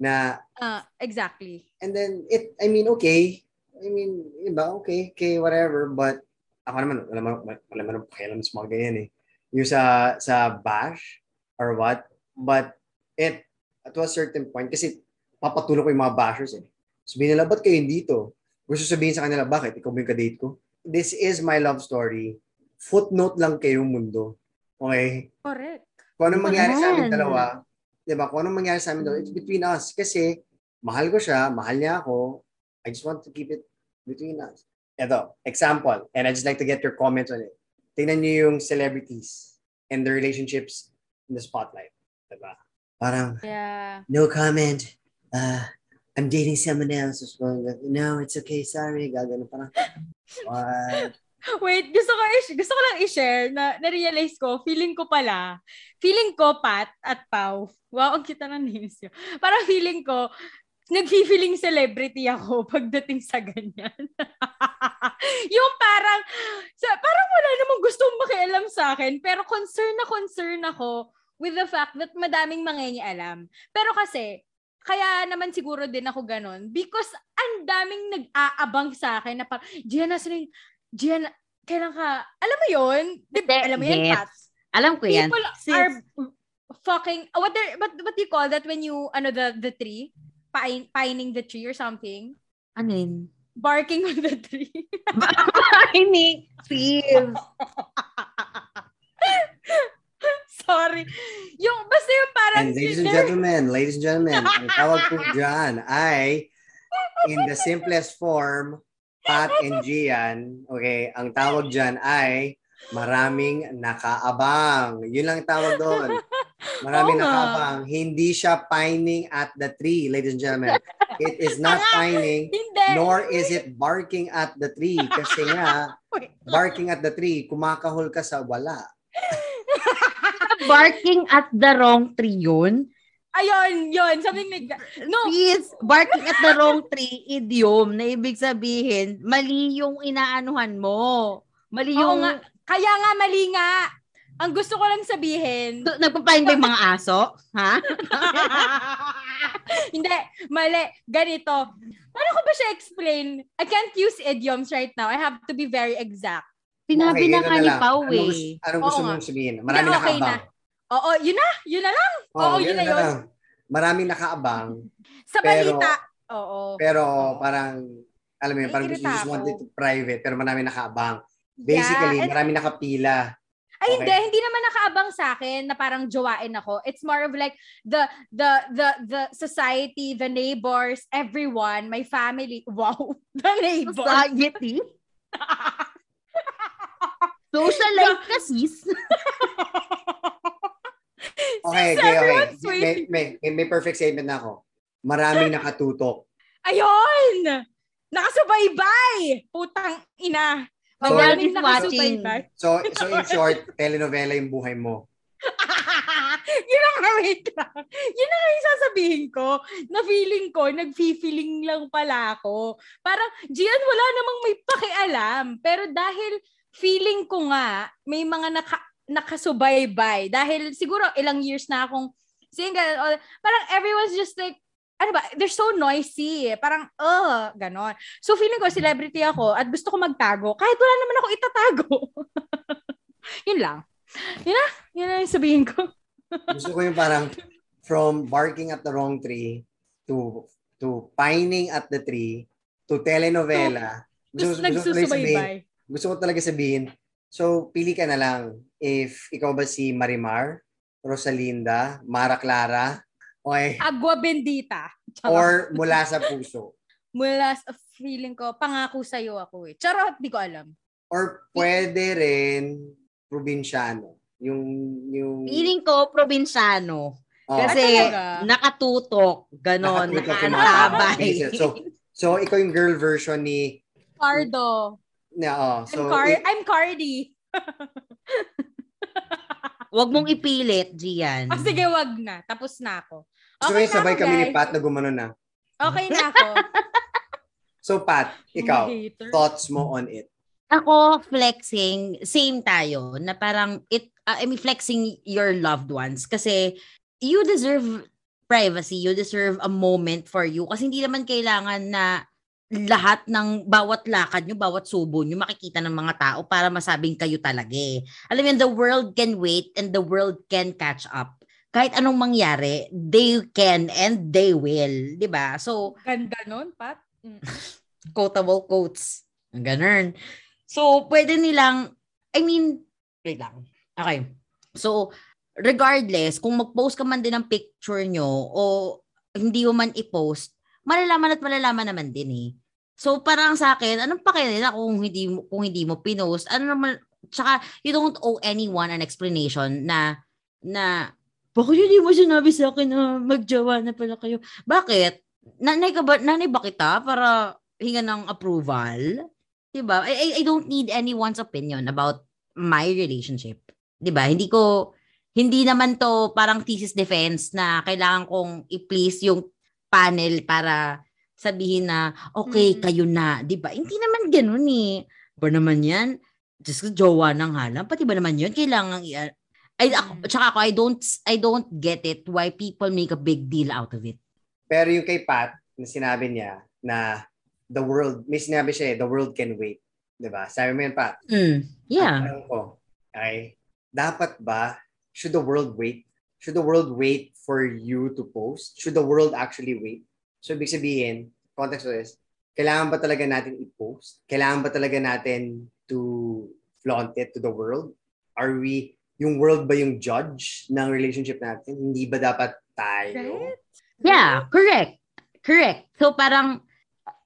na Ah, exactly. and then it I mean okay I mean iba okay okay whatever but ako naman wala man wala man pakialam sa mga ganyan eh yung sa sa bash or what but it at a certain point kasi papatulong ko yung mga bashers eh sabihin nila ba't kayo dito gusto sabihin sa kanila bakit ikaw ba yung kadate ko this is my love story footnote lang kayong mundo okay Correct. kung anong mangyari sa amin dalawa, di ba? Kung anong mangyari sa amin dalawa, it's between us. Kasi, mahal ko siya, mahal niya ako. I just want to keep it between us. Ito, example, and I just like to get your comments on it. Tingnan niyo yung celebrities and their relationships in the spotlight. Di ba? Parang, Yeah. no comment. Uh, I'm dating someone else. No, it's okay. Sorry. Gagano parang, what? Wait, gusto ko i- gusto ko lang i-share na na-realize ko, feeling ko pala, feeling ko Pat at Pau. Wow, ang kita ng names niyo. Parang feeling ko nagfi-feeling celebrity ako pagdating sa ganyan. yung parang sa, parang wala namang gustong makialam sa akin, pero concern na concern ako with the fact that madaming mangingialam. Pero kasi kaya naman siguro din ako ganun because ang daming nag-aabang sa akin na parang, Gianna, sino yung Gian, kailan ka, alam mo yun? Di Hindi, alam mo yan, gets. Pat? Alam ko yan. People Sis, are fucking, uh, what, they- what, what do you call that when you, ano, the, the tree? Pine, pining the tree or something? ano yun? Barking on the tree. Pining. Sis. Sorry. Yung, basta yung parang, And ladies and gentlemen, ladies and gentlemen, ang tawag po dyan ay in the simplest form, Pat and Gian, okay, ang tawag dyan ay maraming nakaabang. Yun lang ang tawag doon. Maraming nga. nakaabang. Hindi siya pining at the tree, ladies and gentlemen. It is not pining, nor is it barking at the tree. Kasi nga, barking at the tree, kumakahol ka sa wala. Barking at the wrong tree yun. Ayun, yun. Something like that. No, Sis, barking at the wrong tree, idiom na ibig sabihin, mali yung inaanuhan mo. Mali Oo yung... nga. Kaya nga, mali nga. Ang gusto ko lang sabihin, So, nagpapaling ba yung mga aso? Ha? Hindi, mali. Ganito. Paano ko ba siya explain? I can't use idioms right now. I have to be very exact. Sinabi na ganito nga ni. Pau Anong eh. gusto, anong gusto mong sabihin? Hindi, okay nakaabang. Oo, yun na. Yun na lang. Oo, Oo, yun yun na na yun. lang. Maraming nakaabang, Sa Pero- balita. Oo. pero parang, alam mo yun, parang you just want ako. it private, pero maraming nakaabang. Basically, Yeah, and- maraming nakapila. Ay, Okay. hindi. Hindi naman nakaabang sa akin na parang jowain ako. It's more of like the, the, the, the society, the neighbors, everyone, my family. Wow. The neighbors. Society? Social life ka, sis. Okay, Sis, okay, okay. May, may, may, may perfect statement na ako. Maraming nakatutok. Ayun! Nakasubaybay! Putang ina. So- Maraming watching. nakasubaybay. So, so in short, telenovela yung buhay mo. yun ang wait lang. Yun ang yung sasabihin ko. Na feeling ko, nag-feeling lang pala ako. Parang, Gian, wala namang may pakialam. Pero dahil feeling ko nga, may mga naka, nakasubaybay. Dahil siguro ilang years na akong single. Or, parang everyone's just like, ano ba, they're so noisy. Parang, uh, ganon. So feeling ko, celebrity ako at gusto ko magtago. Kahit wala naman ako itatago. yun lang. Yun na. Yun na yung sabihin ko. Gusto ko yung parang from barking at the wrong tree to to pining at the tree to telenovela. Tapos Gusto, gusto, sabihin, nagsusubaybay. gusto ko talaga sabihin, so pili ka na lang if ikaw ba si Marimar, Rosalinda, Mara Clara, okay, Agua bendita. or mula sa puso. Mula sa feeling ko, pangako sa'yo ako eh. Charot, di ko alam. Or pwede rin probinsyano. Yung, yung... Feeling ko, probinsyano. Oh, Kasi Ah, talaga? nakatutok, ganon, nakaantabay. So, so ikaw yung girl version ni... Cardo. Na, oh, so, I'm, Car- i- I'm Cardi. Huwag mong ipilit, Gian. Oh, sige, wag na. Tapos na ako. so Okay sabay na ako, kami ni. Pat na gumano na. Okay na ako. So Pat, ikaw, thoughts mo on it? Ako, flexing, same tayo, na parang, it, uh, I mean, flexing your loved ones. Kasi, you deserve privacy, you deserve a moment for you. Kasi hindi naman kailangan na lahat ng bawat lakad nyo, bawat subo nyo, makikita ng mga tao para masabing kayo talaga eh. Alam mo the world can wait and the world can catch up. Kahit anong mangyari, they can and they will. 'di ba So, Ganda nun, Pat. Mm. quotable quotes. Ganun. So, pwede nilang, I mean, wait lang. Okay. So, regardless, kung mag-post ka man din ng picture nyo o hindi mo man i-post, malalaman at malalaman naman din eh. So, parang sa akin, anong pa nila kung hindi mo, kung hindi mo pinost? Ano naman, tsaka, you don't owe anyone an explanation na, na, bakit hindi mo sinabi sa akin na magjawa na pala kayo? Bakit? Nanay ka ba, nanay ba kita para hinga ng approval? 'Di ba? I, I- don't need anyone's opinion about my relationship. 'Di ba? Hindi ko hindi naman to parang thesis defense na kailangan kong i-please yung panel para sabihin na okay Mm. kayo na, 'di ba? Hindi naman ganoon eh. Ba naman 'yan? Just jowa ng halang, pati ba naman 'yun kailangan i ay, ako, Mm. tsaka ako, I don't, I don't get it why people make a big deal out of it. Pero yung kay Pat, na sinabi niya na the world, may sinabi siya eh, the world can wait. 'Di ba? Sabi mo yun, Pat. Mm. Yeah. Tanong ko, okay, dapat ba, should the world wait? Should the world wait for you to post? Should the world actually wait? So, ibig sabihin, context is, kailangan ba talaga natin i-post? Kailangan ba talaga natin to flaunt it to the world? Are we, yung world ba yung judge ng relationship natin? Hindi ba dapat tayo? Right? Yeah, correct. Correct. So parang,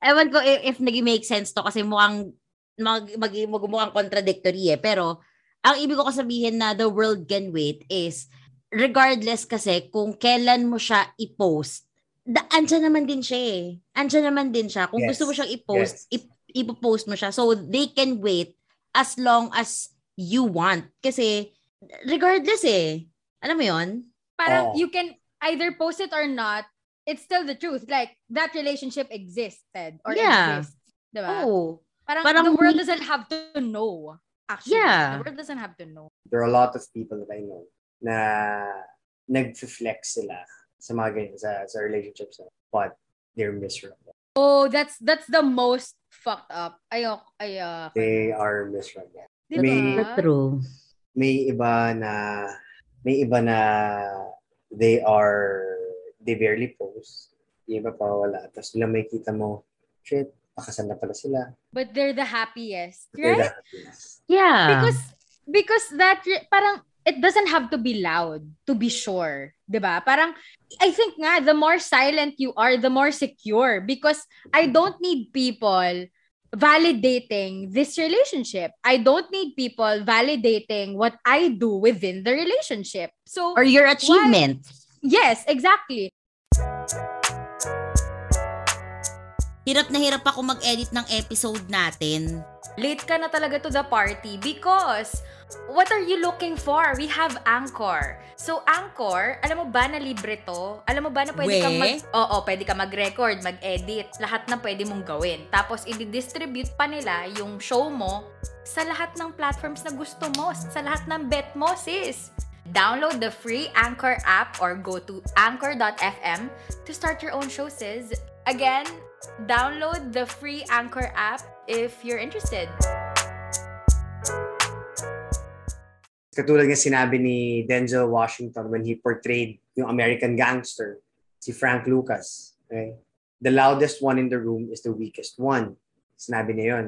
ewan ko if, if nag-make sense to kasi mukhang mag, mag, mag, mukhang contradictory eh. Pero, ang ibig ko sabihin na the world can wait is, regardless kasi kung kailan mo siya i-post, da, andyan naman din siya eh. Andyan naman din siya. Kung Yes. gusto mo siyang i-post, Yes. ip, ipopost mo siya. So, they can wait as long as you want. Kasi, regardless eh. Alam mo yon Parang Oo. you can either post it or not, it's still the truth. Like, that relationship existed or Yeah. exists. Diba? Oh. Parang, parang the world we- doesn't have to know. Actually, Yeah. the world doesn't have to know. There are a lot of people that I know na nag-flex sila sa mga ganyan, sa, sa relationships na, but they're miserable. Oh, that's that's the most fucked up. Ayok, ayok. They are miserable. Diba? may- True. may iba na may iba na they are they barely post. Yung iba pa wala. Tapos lang may kita mo, shit, pakasal na pala sila. But they're the happiest, They're right? the happiest. Yeah. Because because that parang it doesn't have to be loud to be sure, 'di ba? Parang I think nga the more silent you are, the more secure because I don't need people validating this relationship. I don't need people validating what I do within the relationship. So or your achievement. yes, exactly. Hirap na hirap ako mag-edit ng episode natin. late ka na talaga to the party because what are you looking for? We have Anchor. So Anchor, alam mo ba na libre to? Alam mo ba na pwede kang mag... Oo, pwede ka mag-record, mag-edit. Lahat na pwede mong gawin. Tapos i-distribute pa nila yung show mo sa lahat ng platforms na gusto mo. Sa lahat ng bet mo, sis. Download the free Anchor app or go to anchor.fm to start your own show, sis. Again, download the free Anchor app if you're interested. Katulad nga sinabi ni Denzel Washington when he portrayed yung American gangster, si Frank Lucas. Okay? The loudest one in the room is the weakest one. Sinabi niya yun.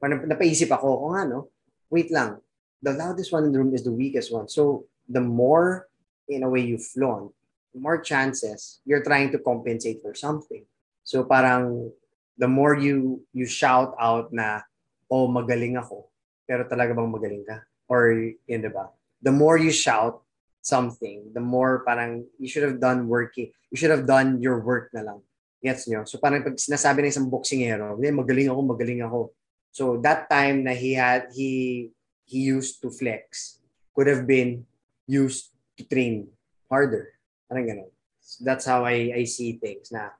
Parang napaisip ako, o nga no, wait lang. The loudest one in the room is the weakest one. So, the more, in a way, you flaunt, the more chances you're trying to compensate for something. So, parang the more you you shout out na, oh, magaling ako, pero talaga bang magaling ka? Or, yun, di ba? The more you shout something, the more parang you should have done working, you should have done your work na lang. Gets nyo? So parang pag sinasabi ng isang boxingero, eh, magaling ako, magaling ako. So that time na he had, he, he used to flex could have been used to train harder. Parang ganun. So that's how I, I see things na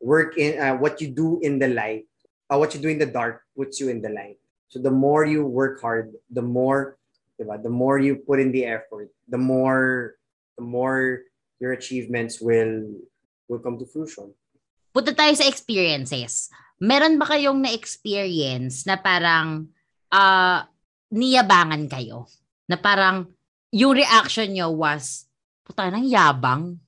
work in, uh, what you do in the light, uh, what you do in the dark puts you in the light. So the more you work hard, the more, diba, the more you put in the effort, the more, the more your achievements will will come to fruition. Punta tayo sa experiences. Meron ba kayong na-experience na parang uh, niyabangan kayo? Na parang yung reaction nyo was, puta nang yabang.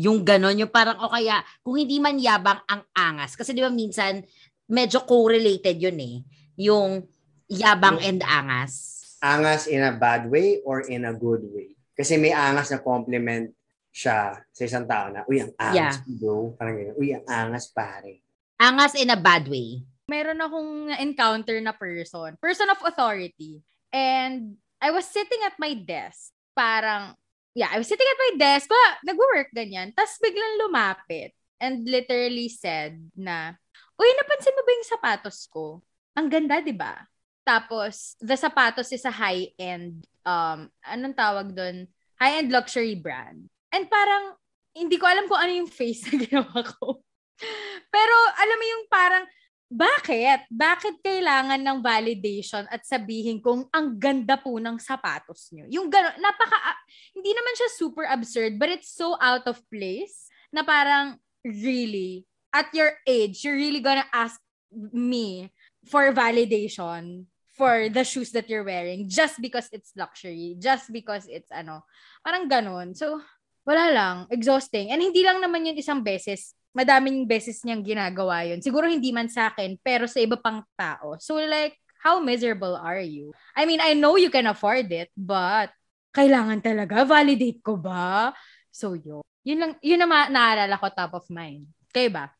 Yung ganon, yung parang, o kaya, kung hindi man yabang, ang angas. Kasi di ba minsan, medyo correlated yun eh. Yung yabang and angas. Angas in a bad way or in a good way? Kasi may angas na compliment siya sa isang tao na, uy, ang angas, yeah. bro. Parang ganyan, uy, ang angas, pare. Angas in a bad way. Meron akong encounter na person, person of authority. And I was sitting at my desk. Parang, yeah, I was sitting at my desk. Ba, nag-work ganyan. Tapos biglang lumapit and literally said na, uy, napansin mo ba yung sapatos ko? Ang ganda, di ba? Tapos, the sapatos is a high-end, um, anong tawag doon? High-end luxury brand. And parang, hindi ko alam kung ano yung face na ginawa ko. Pero, alam mo yung parang, bakit? Bakit kailangan ng validation at sabihin kung ang ganda po ng sapatos nyo? Yung gano'n, napaka, hindi naman siya super absurd, but it's so out of place na parang, really, at your age, you're really gonna ask me for validation for the shoes that you're wearing just because it's luxury, just because it's ano, parang ganun. So, wala lang, exhausting. And hindi lang naman yun isang beses. Madaming beses niyang ginagawa yun. Siguro hindi man sa akin, pero sa iba pang tao. So like, how miserable are you? I mean, I know you can afford it, but kailangan talaga? Validate ko ba? So yun. Yun lang, yun na ma- naalala ko top of mind. Kayo ba?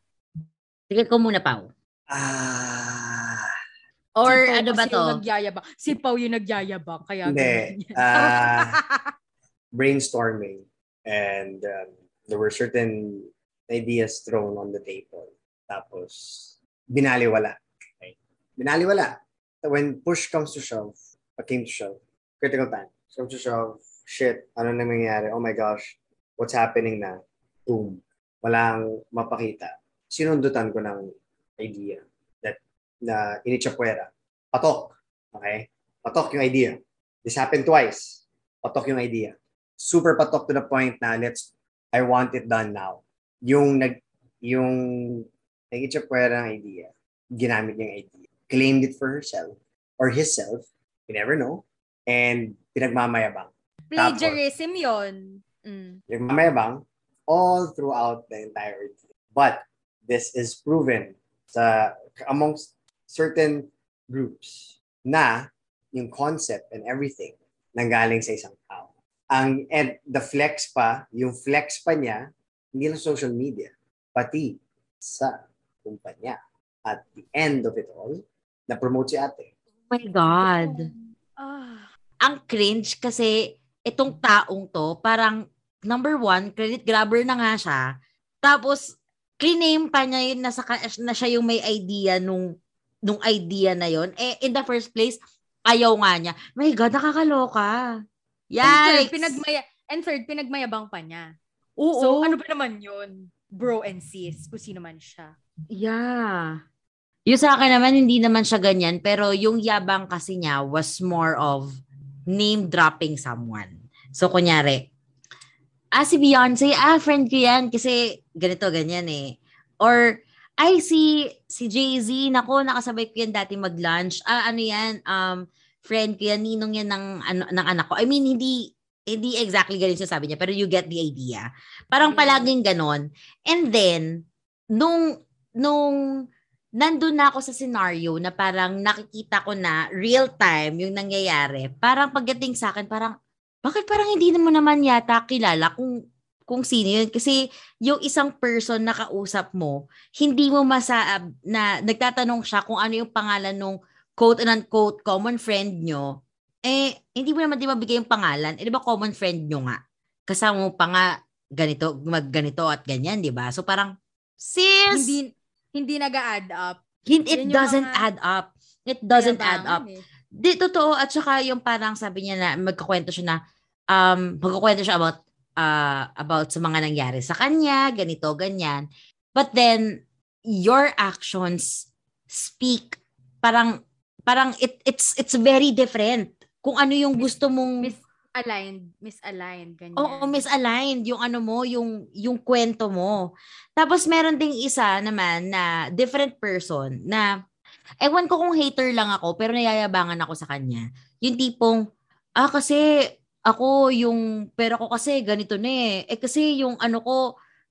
Sige ko muna, Pao. Ah... Or si ano ba to? Yung nagyayabang. Si Pau yung nagyayabang. Kaya Hindi. Uh, brainstorming. and um, there were certain ideas thrown on the table. Tapos, binaliwala. Okay? Binaliwala. When push comes to shove, what came to shove, critical time. Comes to shove, shit, ano na nangyayari? Oh my gosh, what's happening na? Boom. Walang mapakita. Sinundutan ko ng idea that na inichapuera. Patok. Okay? Patok yung idea. This happened twice. Patok yung idea super patok to the point na let's I want it done now. Yung nag yung nag-itchapuera ng idea, ginamit niya yung idea. Claimed it for herself or himself, you never know. And pinagmamayabang. Plagiarism Tapos, yun. Mm. Pinagmamayabang all throughout the entire idea. But this is proven sa amongst certain groups na yung concept and everything nanggaling sa isang tao ang and the flex pa, yung flex pa niya, hindi lang social media, pati sa kumpanya. At the end of it all, na-promote si ate. Oh my God. Oh. Ang cringe kasi itong taong to, parang number one, credit grabber na nga siya. Tapos, claim pa niya yun na, sa, na siya yung may idea nung nung idea na yon eh in the first place ayaw nga niya my god nakakaloka Yes. And third, pinagmaya, and third, pinagmayabang pa niya. Oo. So, ano ba naman yun? Bro and sis, kung sino man siya. Yeah. Yung sa akin naman, hindi naman siya ganyan. Pero yung yabang kasi niya was more of name-dropping someone. So, kunyari, ah, si Beyonce, ah, friend ko yan. Kasi ganito, ganyan eh. Or, ay, si, si Jay-Z, nako, nakasabay ko yan dati mag-lunch. Ah, ano yan, um, friend ko yan, ninong yan ng, ano, ng anak ko. I mean, hindi, hindi exactly ganun siya sabi niya, pero you get the idea. Parang palaging ganon. And then, nung, nung, nandun na ako sa scenario na parang nakikita ko na real time yung nangyayari, parang pagdating sa akin, parang, bakit parang hindi mo naman yata kilala kung kung sino yun. Kasi yung isang person na kausap mo, hindi mo masaab na nagtatanong siya kung ano yung pangalan ng quote and unquote common friend nyo, eh, hindi mo naman di mabigay yung pangalan. Eh, di ba common friend nyo nga? Kasama mo pa nga ganito, magganito at ganyan, di ba? So parang, sis! Hindi, hindi nag-add up. It doesn't mga, add up. It doesn't add up. Eh. Di, totoo. At saka yung parang sabi niya na magkakwento siya na um, magkakwento siya about uh, about sa mga nangyari sa kanya, ganito, ganyan. But then, your actions speak. Parang, parang it, it's, it's very different. Kung ano yung gusto mong... Misaligned. Misaligned. Ganyan. Oo, misaligned. Yung ano mo, yung, yung kwento mo. Tapos meron ding isa naman na different person na ewan ko kung hater lang ako pero nayayabangan ako sa kanya. Yung tipong, ah kasi ako yung pera ko kasi ganito na eh. Eh kasi yung ano ko,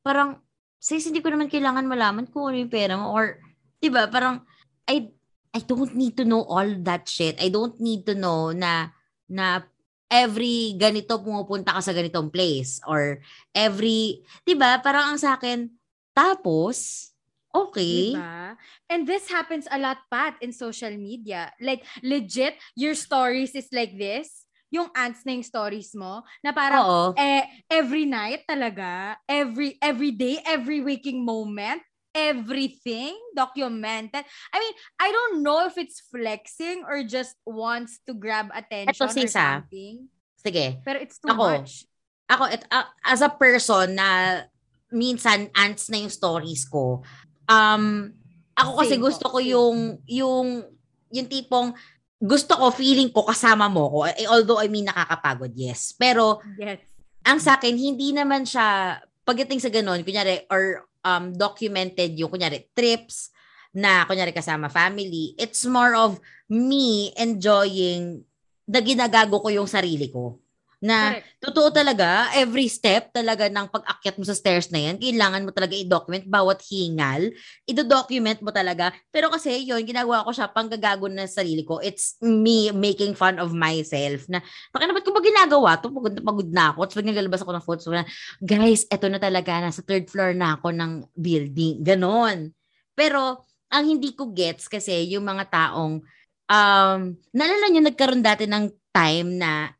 parang, sis, hindi ko naman kailangan malaman kung ano yung pera mo. Or, di ba, parang, I, I don't need to know all that shit. I don't need to know na, na every ganito pumupunta ka sa ganitong place. Or every, di ba, parang ang sa akin, tapos, Okay. Diba? And this happens a lot, Pat, in social media. Like, legit, your stories is like this yung ants na yung stories mo na parang Oo. eh every night talaga, every every day, every waking moment, everything documented. I mean, I don't know if it's flexing or just wants to grab attention Ito, or something. Sige. Pero it's too ako, much. Ako, it, uh, as a person na minsan ants na yung stories ko, um, ako kasi Same gusto ko yung, yung, yung tipong, gusto ko, feeling ko, kasama mo ko. Eh, although, I mean, nakakapagod, yes. Pero, yes. ang sa akin, hindi naman siya, pagdating sa ganun, kunyari, or um, documented yung, kunyari, trips, na, kunyari, kasama family, it's more of me enjoying na ginagago ko yung sarili ko na Correct. totoo talaga, every step talaga ng pag-akyat mo sa stairs na yan, kailangan mo talaga i-document bawat hingal, i-document mo talaga. Pero kasi yun, ginagawa ko siya panggagago na sa sarili ko. It's me making fun of myself na, baka na ba't ko ba ginagawa to? Pagod na pagod na ako. Tapos pag naglalabas ako ng photos, na, guys, eto na talaga, nasa third floor na ako ng building. Ganon. Pero, ang hindi ko gets kasi yung mga taong, um, naalala nyo, nagkaroon dati ng time na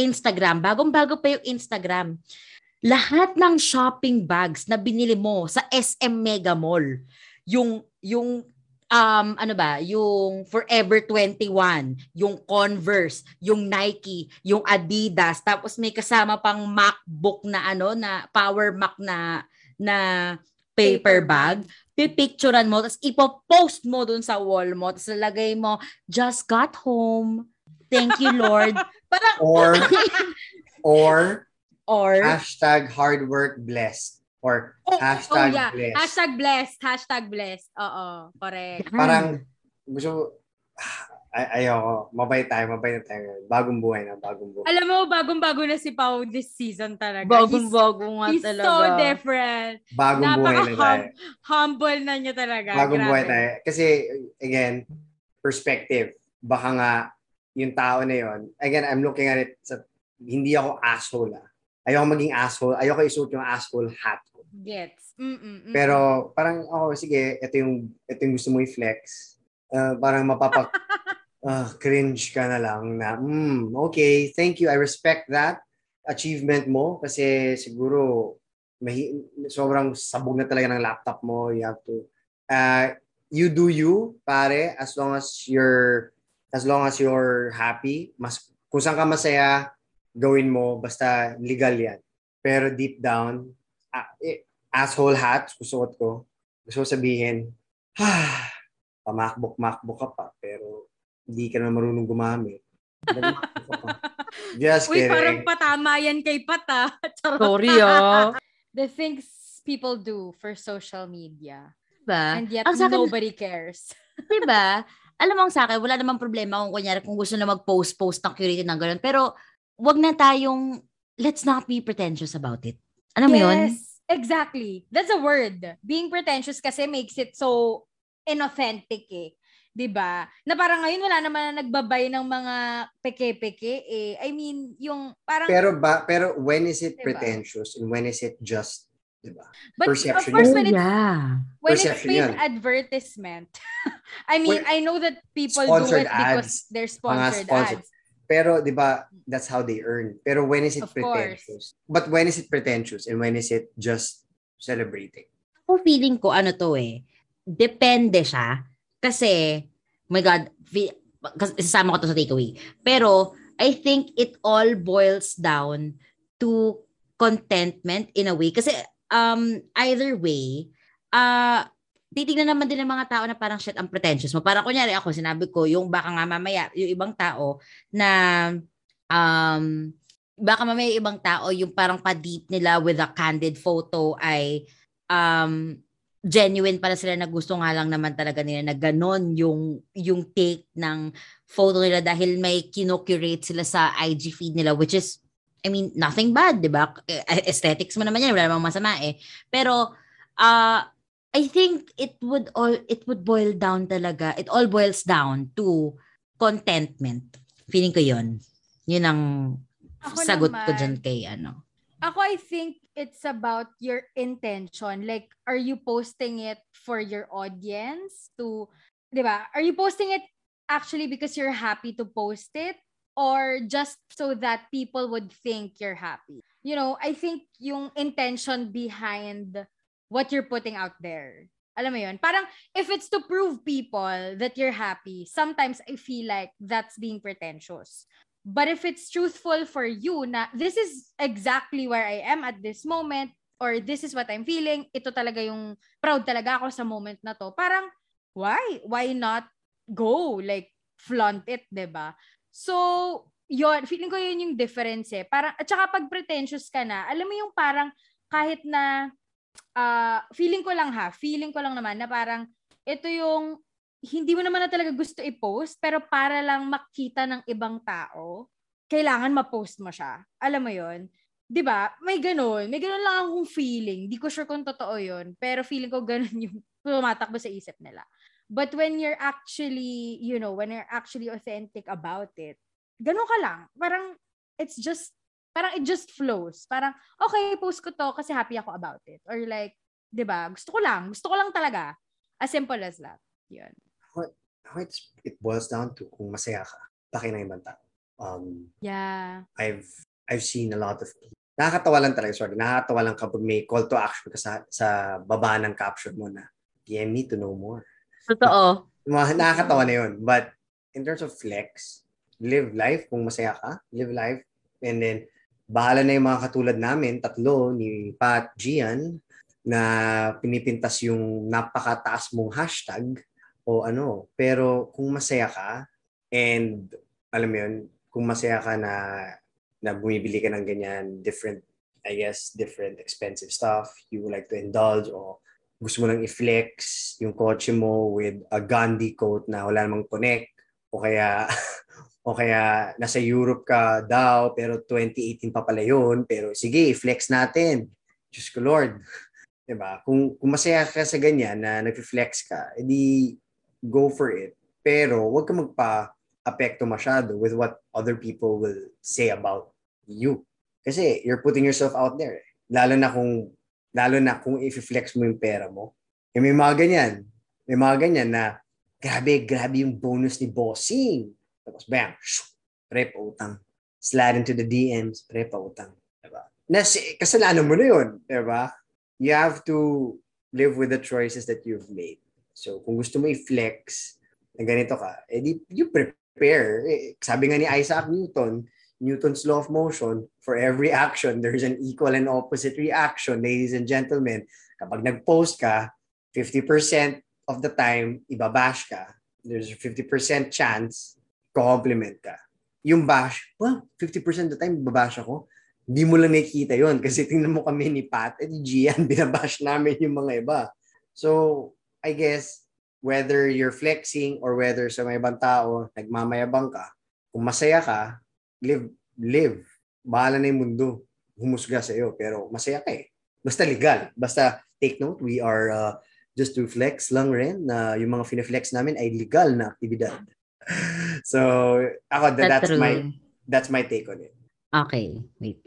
Instagram, bagong-bago pa yung Instagram. Lahat ng shopping bags na binili mo sa SM Mega Mall, yung yung um ano ba, yung Forever 21, yung Converse, yung Nike, yung Adidas, tapos may kasama pang MacBook na ano na Power Mac na na paper bag, pipicturean mo, tapos ipopost mo dun sa wall mo, tapos lalagay mo, just got home. Thank you, Lord. Parang, or, or, or, hashtag hard work blessed. Or oh, hashtag oh, yeah. blessed. Hashtag blessed. Hashtag blessed. Oo, correct. Parang, gusto, ay, ayoko. Mabay tayo, mabay na tayo. Bagong buhay na, bagong buhay. Alam mo, bagong-bago na si Pau this season talaga. Bagong-bago nga he's talaga. He's so different. Bagong Napaka buhay na tayo. Hum- humble na niya talaga. Bagong Grabe. buhay tayo. Kasi, again, perspective. Baka nga, yung tao na yon again, I'm looking at it sa, hindi ako asshole ah. Ayoko maging asshole. Ayoko isuot yung asshole hat ko. Gets. Mm-mm, Pero parang, oh, sige, ito yung, ito yung gusto mo i-flex. Uh, parang mapapak, uh, cringe ka na lang na, mm, okay, thank you. I respect that achievement mo kasi siguro mahi, sobrang sabog na talaga ng laptop mo. You have to, uh, you do you, pare, as long as you're as long as you're happy, mas kung saan ka masaya, gawin mo, basta legal yan. Pero deep down, uh, eh, asshole hat, susuot ko, gusto sabihin, ah, pamakbok-makbok ka pa, pero hindi ka na marunong gumamit. Just Uy, kidding. parang patama yan kay Pata. Sorry ah. The things people do for social media. Diba? And yet, Ang nobody cares. diba? Alam mo sa akin, wala namang problema kung kunyari kung gusto na mag-post-post ng curated ng gano'n. Pero, wag na tayong, let's not be pretentious about it. Ano yes, mo yun? exactly. That's a word. Being pretentious kasi makes it so inauthentic eh. 'di ba? Na parang ngayon wala naman na nagbabay ng mga peke-peke eh. I mean, yung parang Pero ba pero when is it Diba? pretentious and when is it just, 'di ba? But perception of course, when it's, yeah. when it's paid yun. advertisement, I mean, When- I know that people do it because ads. they're sponsored sponsored. ads. Pero 'di ba, that's how they earn. Pero when is it Of course. pretentious? But when is it pretentious and when is it just celebrating? Ako feeling ko ano to eh. Depende siya. Kasi, my God, fi- kasi isasama ko to sa takeaway. Pero, I think it all boils down to contentment in a way. Kasi, um, either way, uh, titignan naman din ng mga tao na parang shit ang pretentious mo. Parang kunyari ako, sinabi ko, yung baka nga mamaya, yung ibang tao na um, baka mamaya ibang tao, yung parang pa-deep nila with a candid photo ay um, genuine para sila na gusto nga lang naman talaga nila na ganon yung, yung take ng photo nila dahil may kinocurate sila sa IG feed nila which is I mean, nothing bad, di ba? Eh, Aesthetics mo naman yan, wala namang masama eh. Pero, uh, I think it would all, it would boil down talaga, it all boils down to contentment. Feeling ko yun. Yun ang Ako sagot ko naman. dyan kay ano. Ako, I think it's about your intention. Like, are you posting it for your audience to, di ba? Are you posting it actually because you're happy to post it? Or just so that people would think you're happy? You know, I think yung intention behind what you're putting out there. Alam mo yun? Parang, if it's to prove people that you're happy, sometimes I feel like that's being pretentious. But if it's truthful for you na this is exactly where I am at this moment or this is what I'm feeling, ito talaga yung proud talaga ako sa moment na to. Parang why? Why not go like flaunt it, 'di ba? So, yon feeling ko yun yung difference eh. Parang, at saka pag pretentious ka na, alam mo yung parang kahit na ah, feeling ko lang ha, feeling ko lang naman na parang ito yung hindi mo naman na talaga gusto i-post, pero para lang makita ng ibang tao, kailangan ma-post mo siya. Alam mo yon 'Di ba? May ganun. May ganun lang akong feeling. Di ko sure kung totoo yon pero feeling ko ganun yung tumatakbo sa isip nila. But when you're actually, you know, when you're actually authentic about it, ganun ka lang. Parang, it's just, parang it just flows. Parang, okay, post ko to kasi happy ako about it. Or like, di ba, gusto ko lang. Gusto ko lang talaga. As simple as that. Yun. How it's, it boils down to kung masaya ka, paki ng ibang tao. Um, Yeah. I've I've seen a lot of nakakatawa lang talaga, sorry, nakakatawa lang kapag may call to action ka sa, sa baba ng caption mo na PM me to know more. Totoo. Nakakatawa na yun. But in terms of flex, live life kung masaya ka, live life. And then, bahala na yung mga katulad namin, tatlo, ni Pat, Gian, na pinipintas yung napakataas mong hashtag o ano. Pero kung masaya ka, and alam mo yun, kung masaya ka na na bumibili ka ng ganyan, different, I guess, different expensive stuff, you would like to indulge o gusto mo lang i-flex yung kotse mo with a Gandhi coat na wala namang connect o kaya o kaya nasa Europe ka daw pero 2018 pa pala yun pero sige i-flex natin. Diyos ko Lord. 'di ba kung, kung masaya ka sa ganyan na nag-flex ka edi go for it. Pero wag ka magpa apekto masyado with what other people will say about you. Kasi you're putting yourself out there. Lalo na kung lalo na kung i-flex mo yung pera mo. Eh, may mga ganyan. May mga ganyan na, grabe, grabe yung bonus ni bossing. Tapos, bam, shoo, pre. Slide into the DMs, pre, pautang. Diba? Nas, kasalanan mo na yun. Diba? You have to live with the choices that you've made. So, kung gusto mo i-flex na ganito ka, edi you prepare. Eh, sabi nga ni Isaac Newton, Newton's law of motion, for every action, there's an equal and opposite reaction, ladies and gentlemen. Kapag nag-post ka, 50% of the time, ibabash ka. There's a 50% chance, compliment ka. Yung bash, well, 50% of the time, babash ako. Hindi mo lang nakikita yon kasi tingnan mo kami ni Pat at ni Gian, binabash namin yung mga iba. So, I guess, whether you're flexing or whether sa mga ibang tao, nagmamayabang ka, kung masaya ka, live, live. Bahala na yung mundo. Humusga sa iyo. Pero masaya ka eh. Basta legal. Basta take note, we are uh, just to flex lang rin na yung mga fine-flex namin ay legal na aktibidad. so, ako, that, that's, that's my that's my take on it. Okay, wait.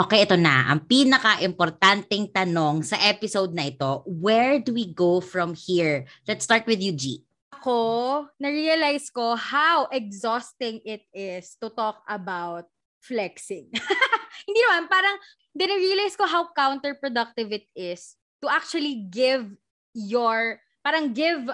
Okay, ito na. Ang pinaka-importanting tanong sa episode na ito, where do we go from here? Let's start with you, G. Ako, na-realize ko how exhausting it is to talk about flexing. Hindi naman, parang, na-realize ko how counterproductive it is to actually give your, parang give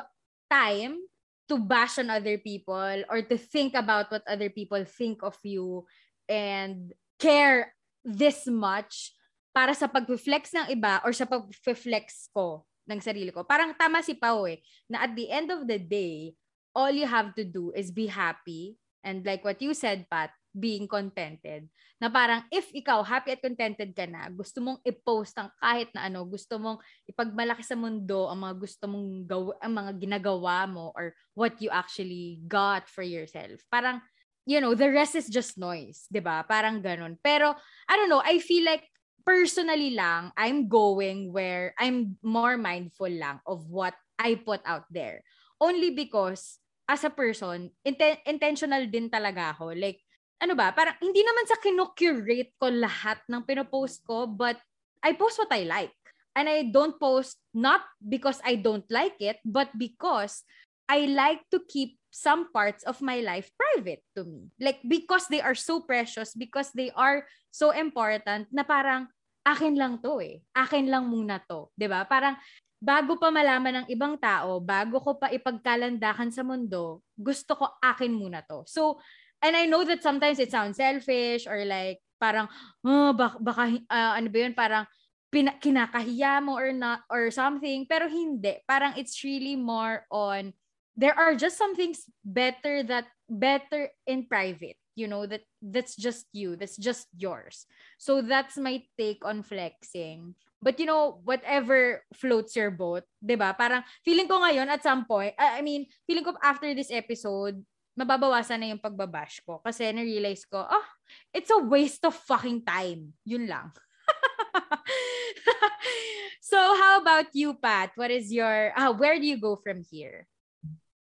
time to bash on other people or to think about what other people think of you and care this much para sa pag-flex ng iba or sa pag-flex ko ng sarili ko. Parang tama si Pao eh, na at the end of the day, all you have to do is be happy and like what you said, Pat, being contented. Na parang if ikaw happy at contented ka na, gusto mong i-post ang kahit na ano, gusto mong ipagmalaki sa mundo ang mga gusto mong gawa, ang mga ginagawa mo or what you actually got for yourself. Parang you know, the rest is just noise, 'di ba? Parang ganun. Pero I don't know, I feel like personally lang, I'm going where I'm more mindful lang of what I put out there. Only because as a person, inten- intentional din talaga ako. Like ano ba, parang hindi naman sa kinocurate ko lahat ng pinopost ko, but I post what I like. And I don't post not because I don't like it, but because I like to keep some parts of my life private to me. Like because they are so precious, because they are so important na parang akin lang to eh. Akin lang muna to, ba? Parang bago pa malaman ng ibang tao, bago ko pa ipagkalandakan sa mundo, gusto ko akin muna to. So and I know that sometimes it sounds selfish or like parang oh, baka, baka uh, ano ba yun parang pina- kinakahiya mo or not or something pero hindi parang it's really more on there are just some things better that better in private you know that that's just you that's just yours so that's my take on flexing but you know whatever floats your boat 'di ba parang feeling ko ngayon at some point I mean feeling ko after this episode mababawasan na yung pagbabash ko. Kasi na-realize ko, oh, it's a waste of fucking time. Yun lang. so, how about you, Pat? What is your, uh, where do you go from here?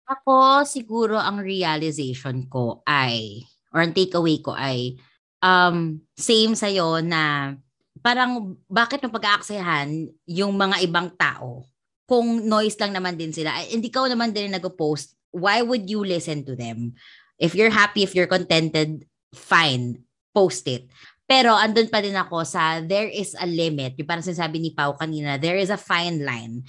Ako, siguro ang realization ko ay, or ang takeaway ko ay, um, same sa'yo na parang bakit mo pag-aaksayahan yung mga ibang tao kung noise lang naman din sila. Hindi ka naman din nag-post why would you listen to them? If you're happy, if you're contented, fine, post it. Pero andun pa din ako sa there is a limit. Yung parang sinasabi ni Pau kanina, there is a fine line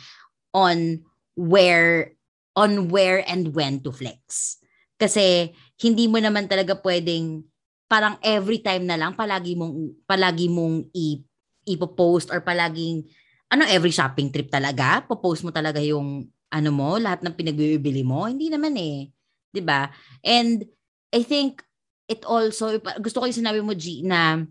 on where on where and when to flex. Kasi hindi mo naman talaga pwedeng parang every time na lang palagi mong palagi mong i ipo-post or palaging ano every shopping trip talaga, po-post mo talaga yung ano mo, lahat ng pinagbibili mo. Hindi naman eh. 'Di ba? And I think it also, gusto ko yung sinabi mo, G, na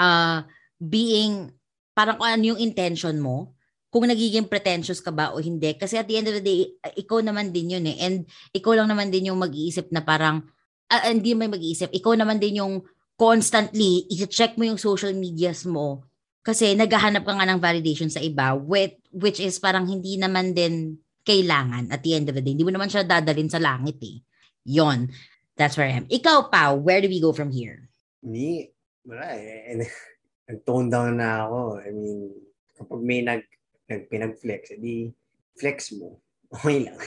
uh, being, parang kung ano yung intention mo, kung nagiging pretentious ka ba o hindi. Kasi at the end of the day, ikaw naman din yun eh. And ikaw lang naman din yung mag-iisip na parang, uh, hindi may mag-iisip, ikaw naman din yung constantly, i-check mo yung social medias mo kasi naghahanap ka nga ng validation sa iba, with, which is parang hindi naman din kailangan at the end of the day. Hindi mo naman siya dadalin sa langit eh. Yon. That's where I am. Ikaw, pa, where do we go from here? Me, wala eh. Nag-tone down na ako. I mean, kapag may nag, nag pinag-flex, edi flex mo. Okay lang.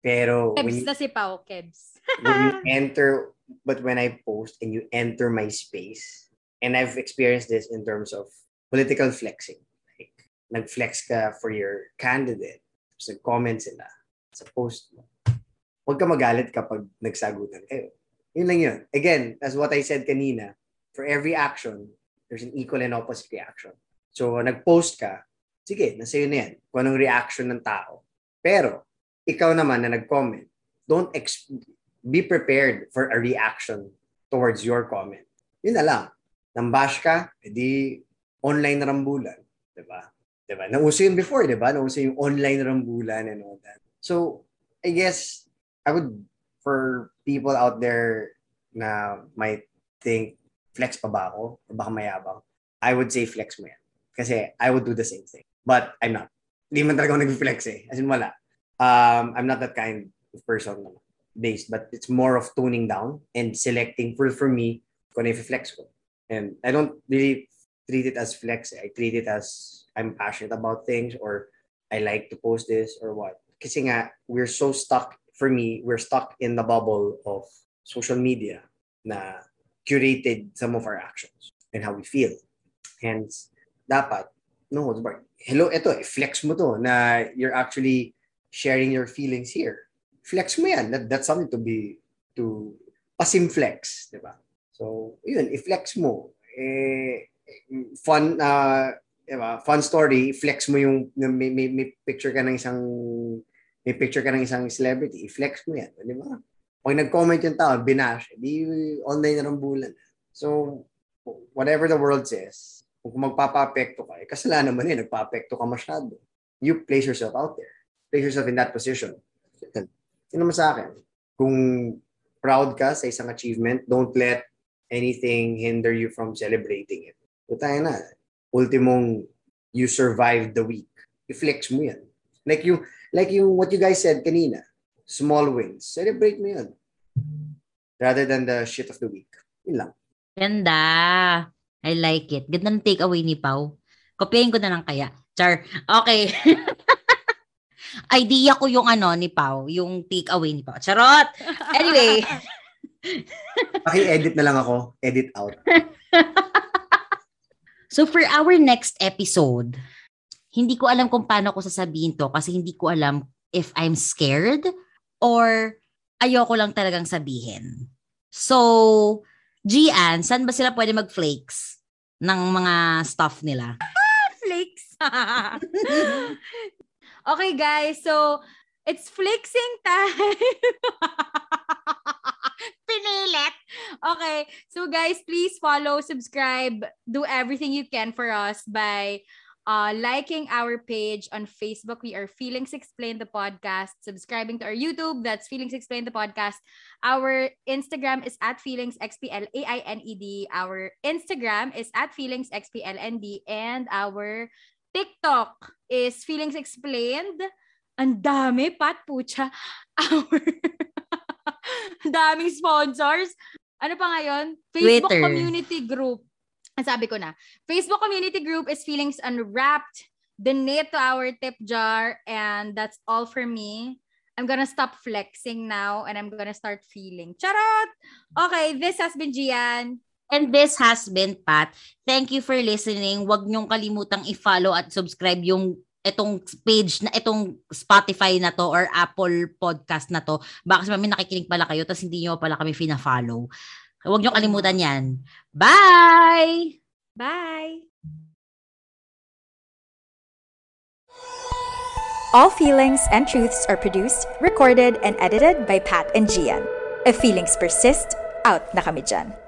Pero Kebs when you, na si Pao, Kebs. When you enter, but when I post and you enter my space, and I've experienced this in terms of political flexing. Like, nag-flex ka for your candidate tapos nag-comment sila sa post mo. Huwag ka magalit kapag nagsagutan kayo. Yun lang yun. Again, as what I said kanina, for every action, there's an equal and opposite reaction. So, nag-post ka, sige, nasa yun na yan. Kung anong reaction ng tao. Pero, ikaw naman na nag-comment, don't ex- be prepared for a reaction towards your comment. Yun na lang. Nambash ka, edi online rambulan. Diba? Diba? Nauso yun before, diba? Nauso yung online rambulan and all that. So, I guess, I would, for people out there na might think, flex pa ba ako? O baka mayabang? I would say flex mo yan. Kasi I would do the same thing. But I'm not. Hindi man talaga ako nag-flex eh. As in, wala. Um, I'm not that kind of person based, but it's more of toning down and selecting for, for me kung ano flex ko. And I don't really treat it as flex. I treat it as I'm passionate about things or I like to post this or what. Kasi nga, we're so stuck, for me, we're stuck in the bubble of social media na curated some of our actions and how we feel. Hence, dapat, no, hello, ito, flex mo to na you're actually sharing your feelings here. Flex mo yan. That, that's something to be, to pasim flex, di ba? So, yun, i-flex mo. Eh, fun, uh, diba, fun story, flex mo yung, may, may, may picture ka ng isang, may picture ka ng isang celebrity, i-flex mo yan, di ba? Pag nag-comment yung tao, binash, di online na ng bulan. So, whatever the world says, kung magpapapekto ka, eh, kasalanan naman eh, nagpapekto ka masyado. You place yourself out there. Place yourself in that position. Yun naman sa akin. Kung proud ka sa isang achievement, don't let anything hinder you from celebrating it. So tayo na. Ultimong, you survived the week. I-flex mo yan. Like yung, like yung what you guys said kanina, small wins. Celebrate mo yan. Rather than the shit of the week. Yun lang. Ganda. I like it. Ganda ng takeaway ni Pau. Kopyahin ko na lang kaya. Char. Okay. Idea ko yung ano ni Pau, yung takeaway ni Pau. Charot! Anyway. Paki-edit na lang ako. Edit out. so for our next episode, hindi ko alam kung paano ko sasabihin to kasi hindi ko alam if I'm scared or ayoko lang talagang sabihin. So, Gian, saan ba sila pwede mag-flakes ng mga stuff nila? Flakes! okay guys, so it's flexing time! Pinilit. Okay. So guys, please follow, subscribe, do everything you can for us by uh, liking our page on Facebook. We are Feelings Explain the podcast. Subscribing to our YouTube. That's Feelings Explain the podcast. Our Instagram is at Feelings XPLAINED. Our Instagram is at Feelings XPLND. And our TikTok is Feelings Explained. Ang dami, Pat Pucha. Our daming sponsors. Ano pa ngayon? Facebook Twitter. Community Group. Sabi ko na. Facebook Community Group is Feelings Unwrapped. Donate to our tip jar. And that's all for me. I'm gonna stop flexing now and I'm gonna start feeling. Charot! Okay, this has been Gian. And this has been Pat. Thank you for listening. Huwag niyong kalimutang i-follow at subscribe yung itong page na itong Spotify na to or Apple podcast na to. Baka kasi mami nakikinig pala kayo tapos hindi niyo pala kami fina-follow. Huwag niyo kalimutan yan. Bye! Bye! All feelings and truths are produced, recorded, and edited by Pat and Gian. If feelings persist, out na kami dyan.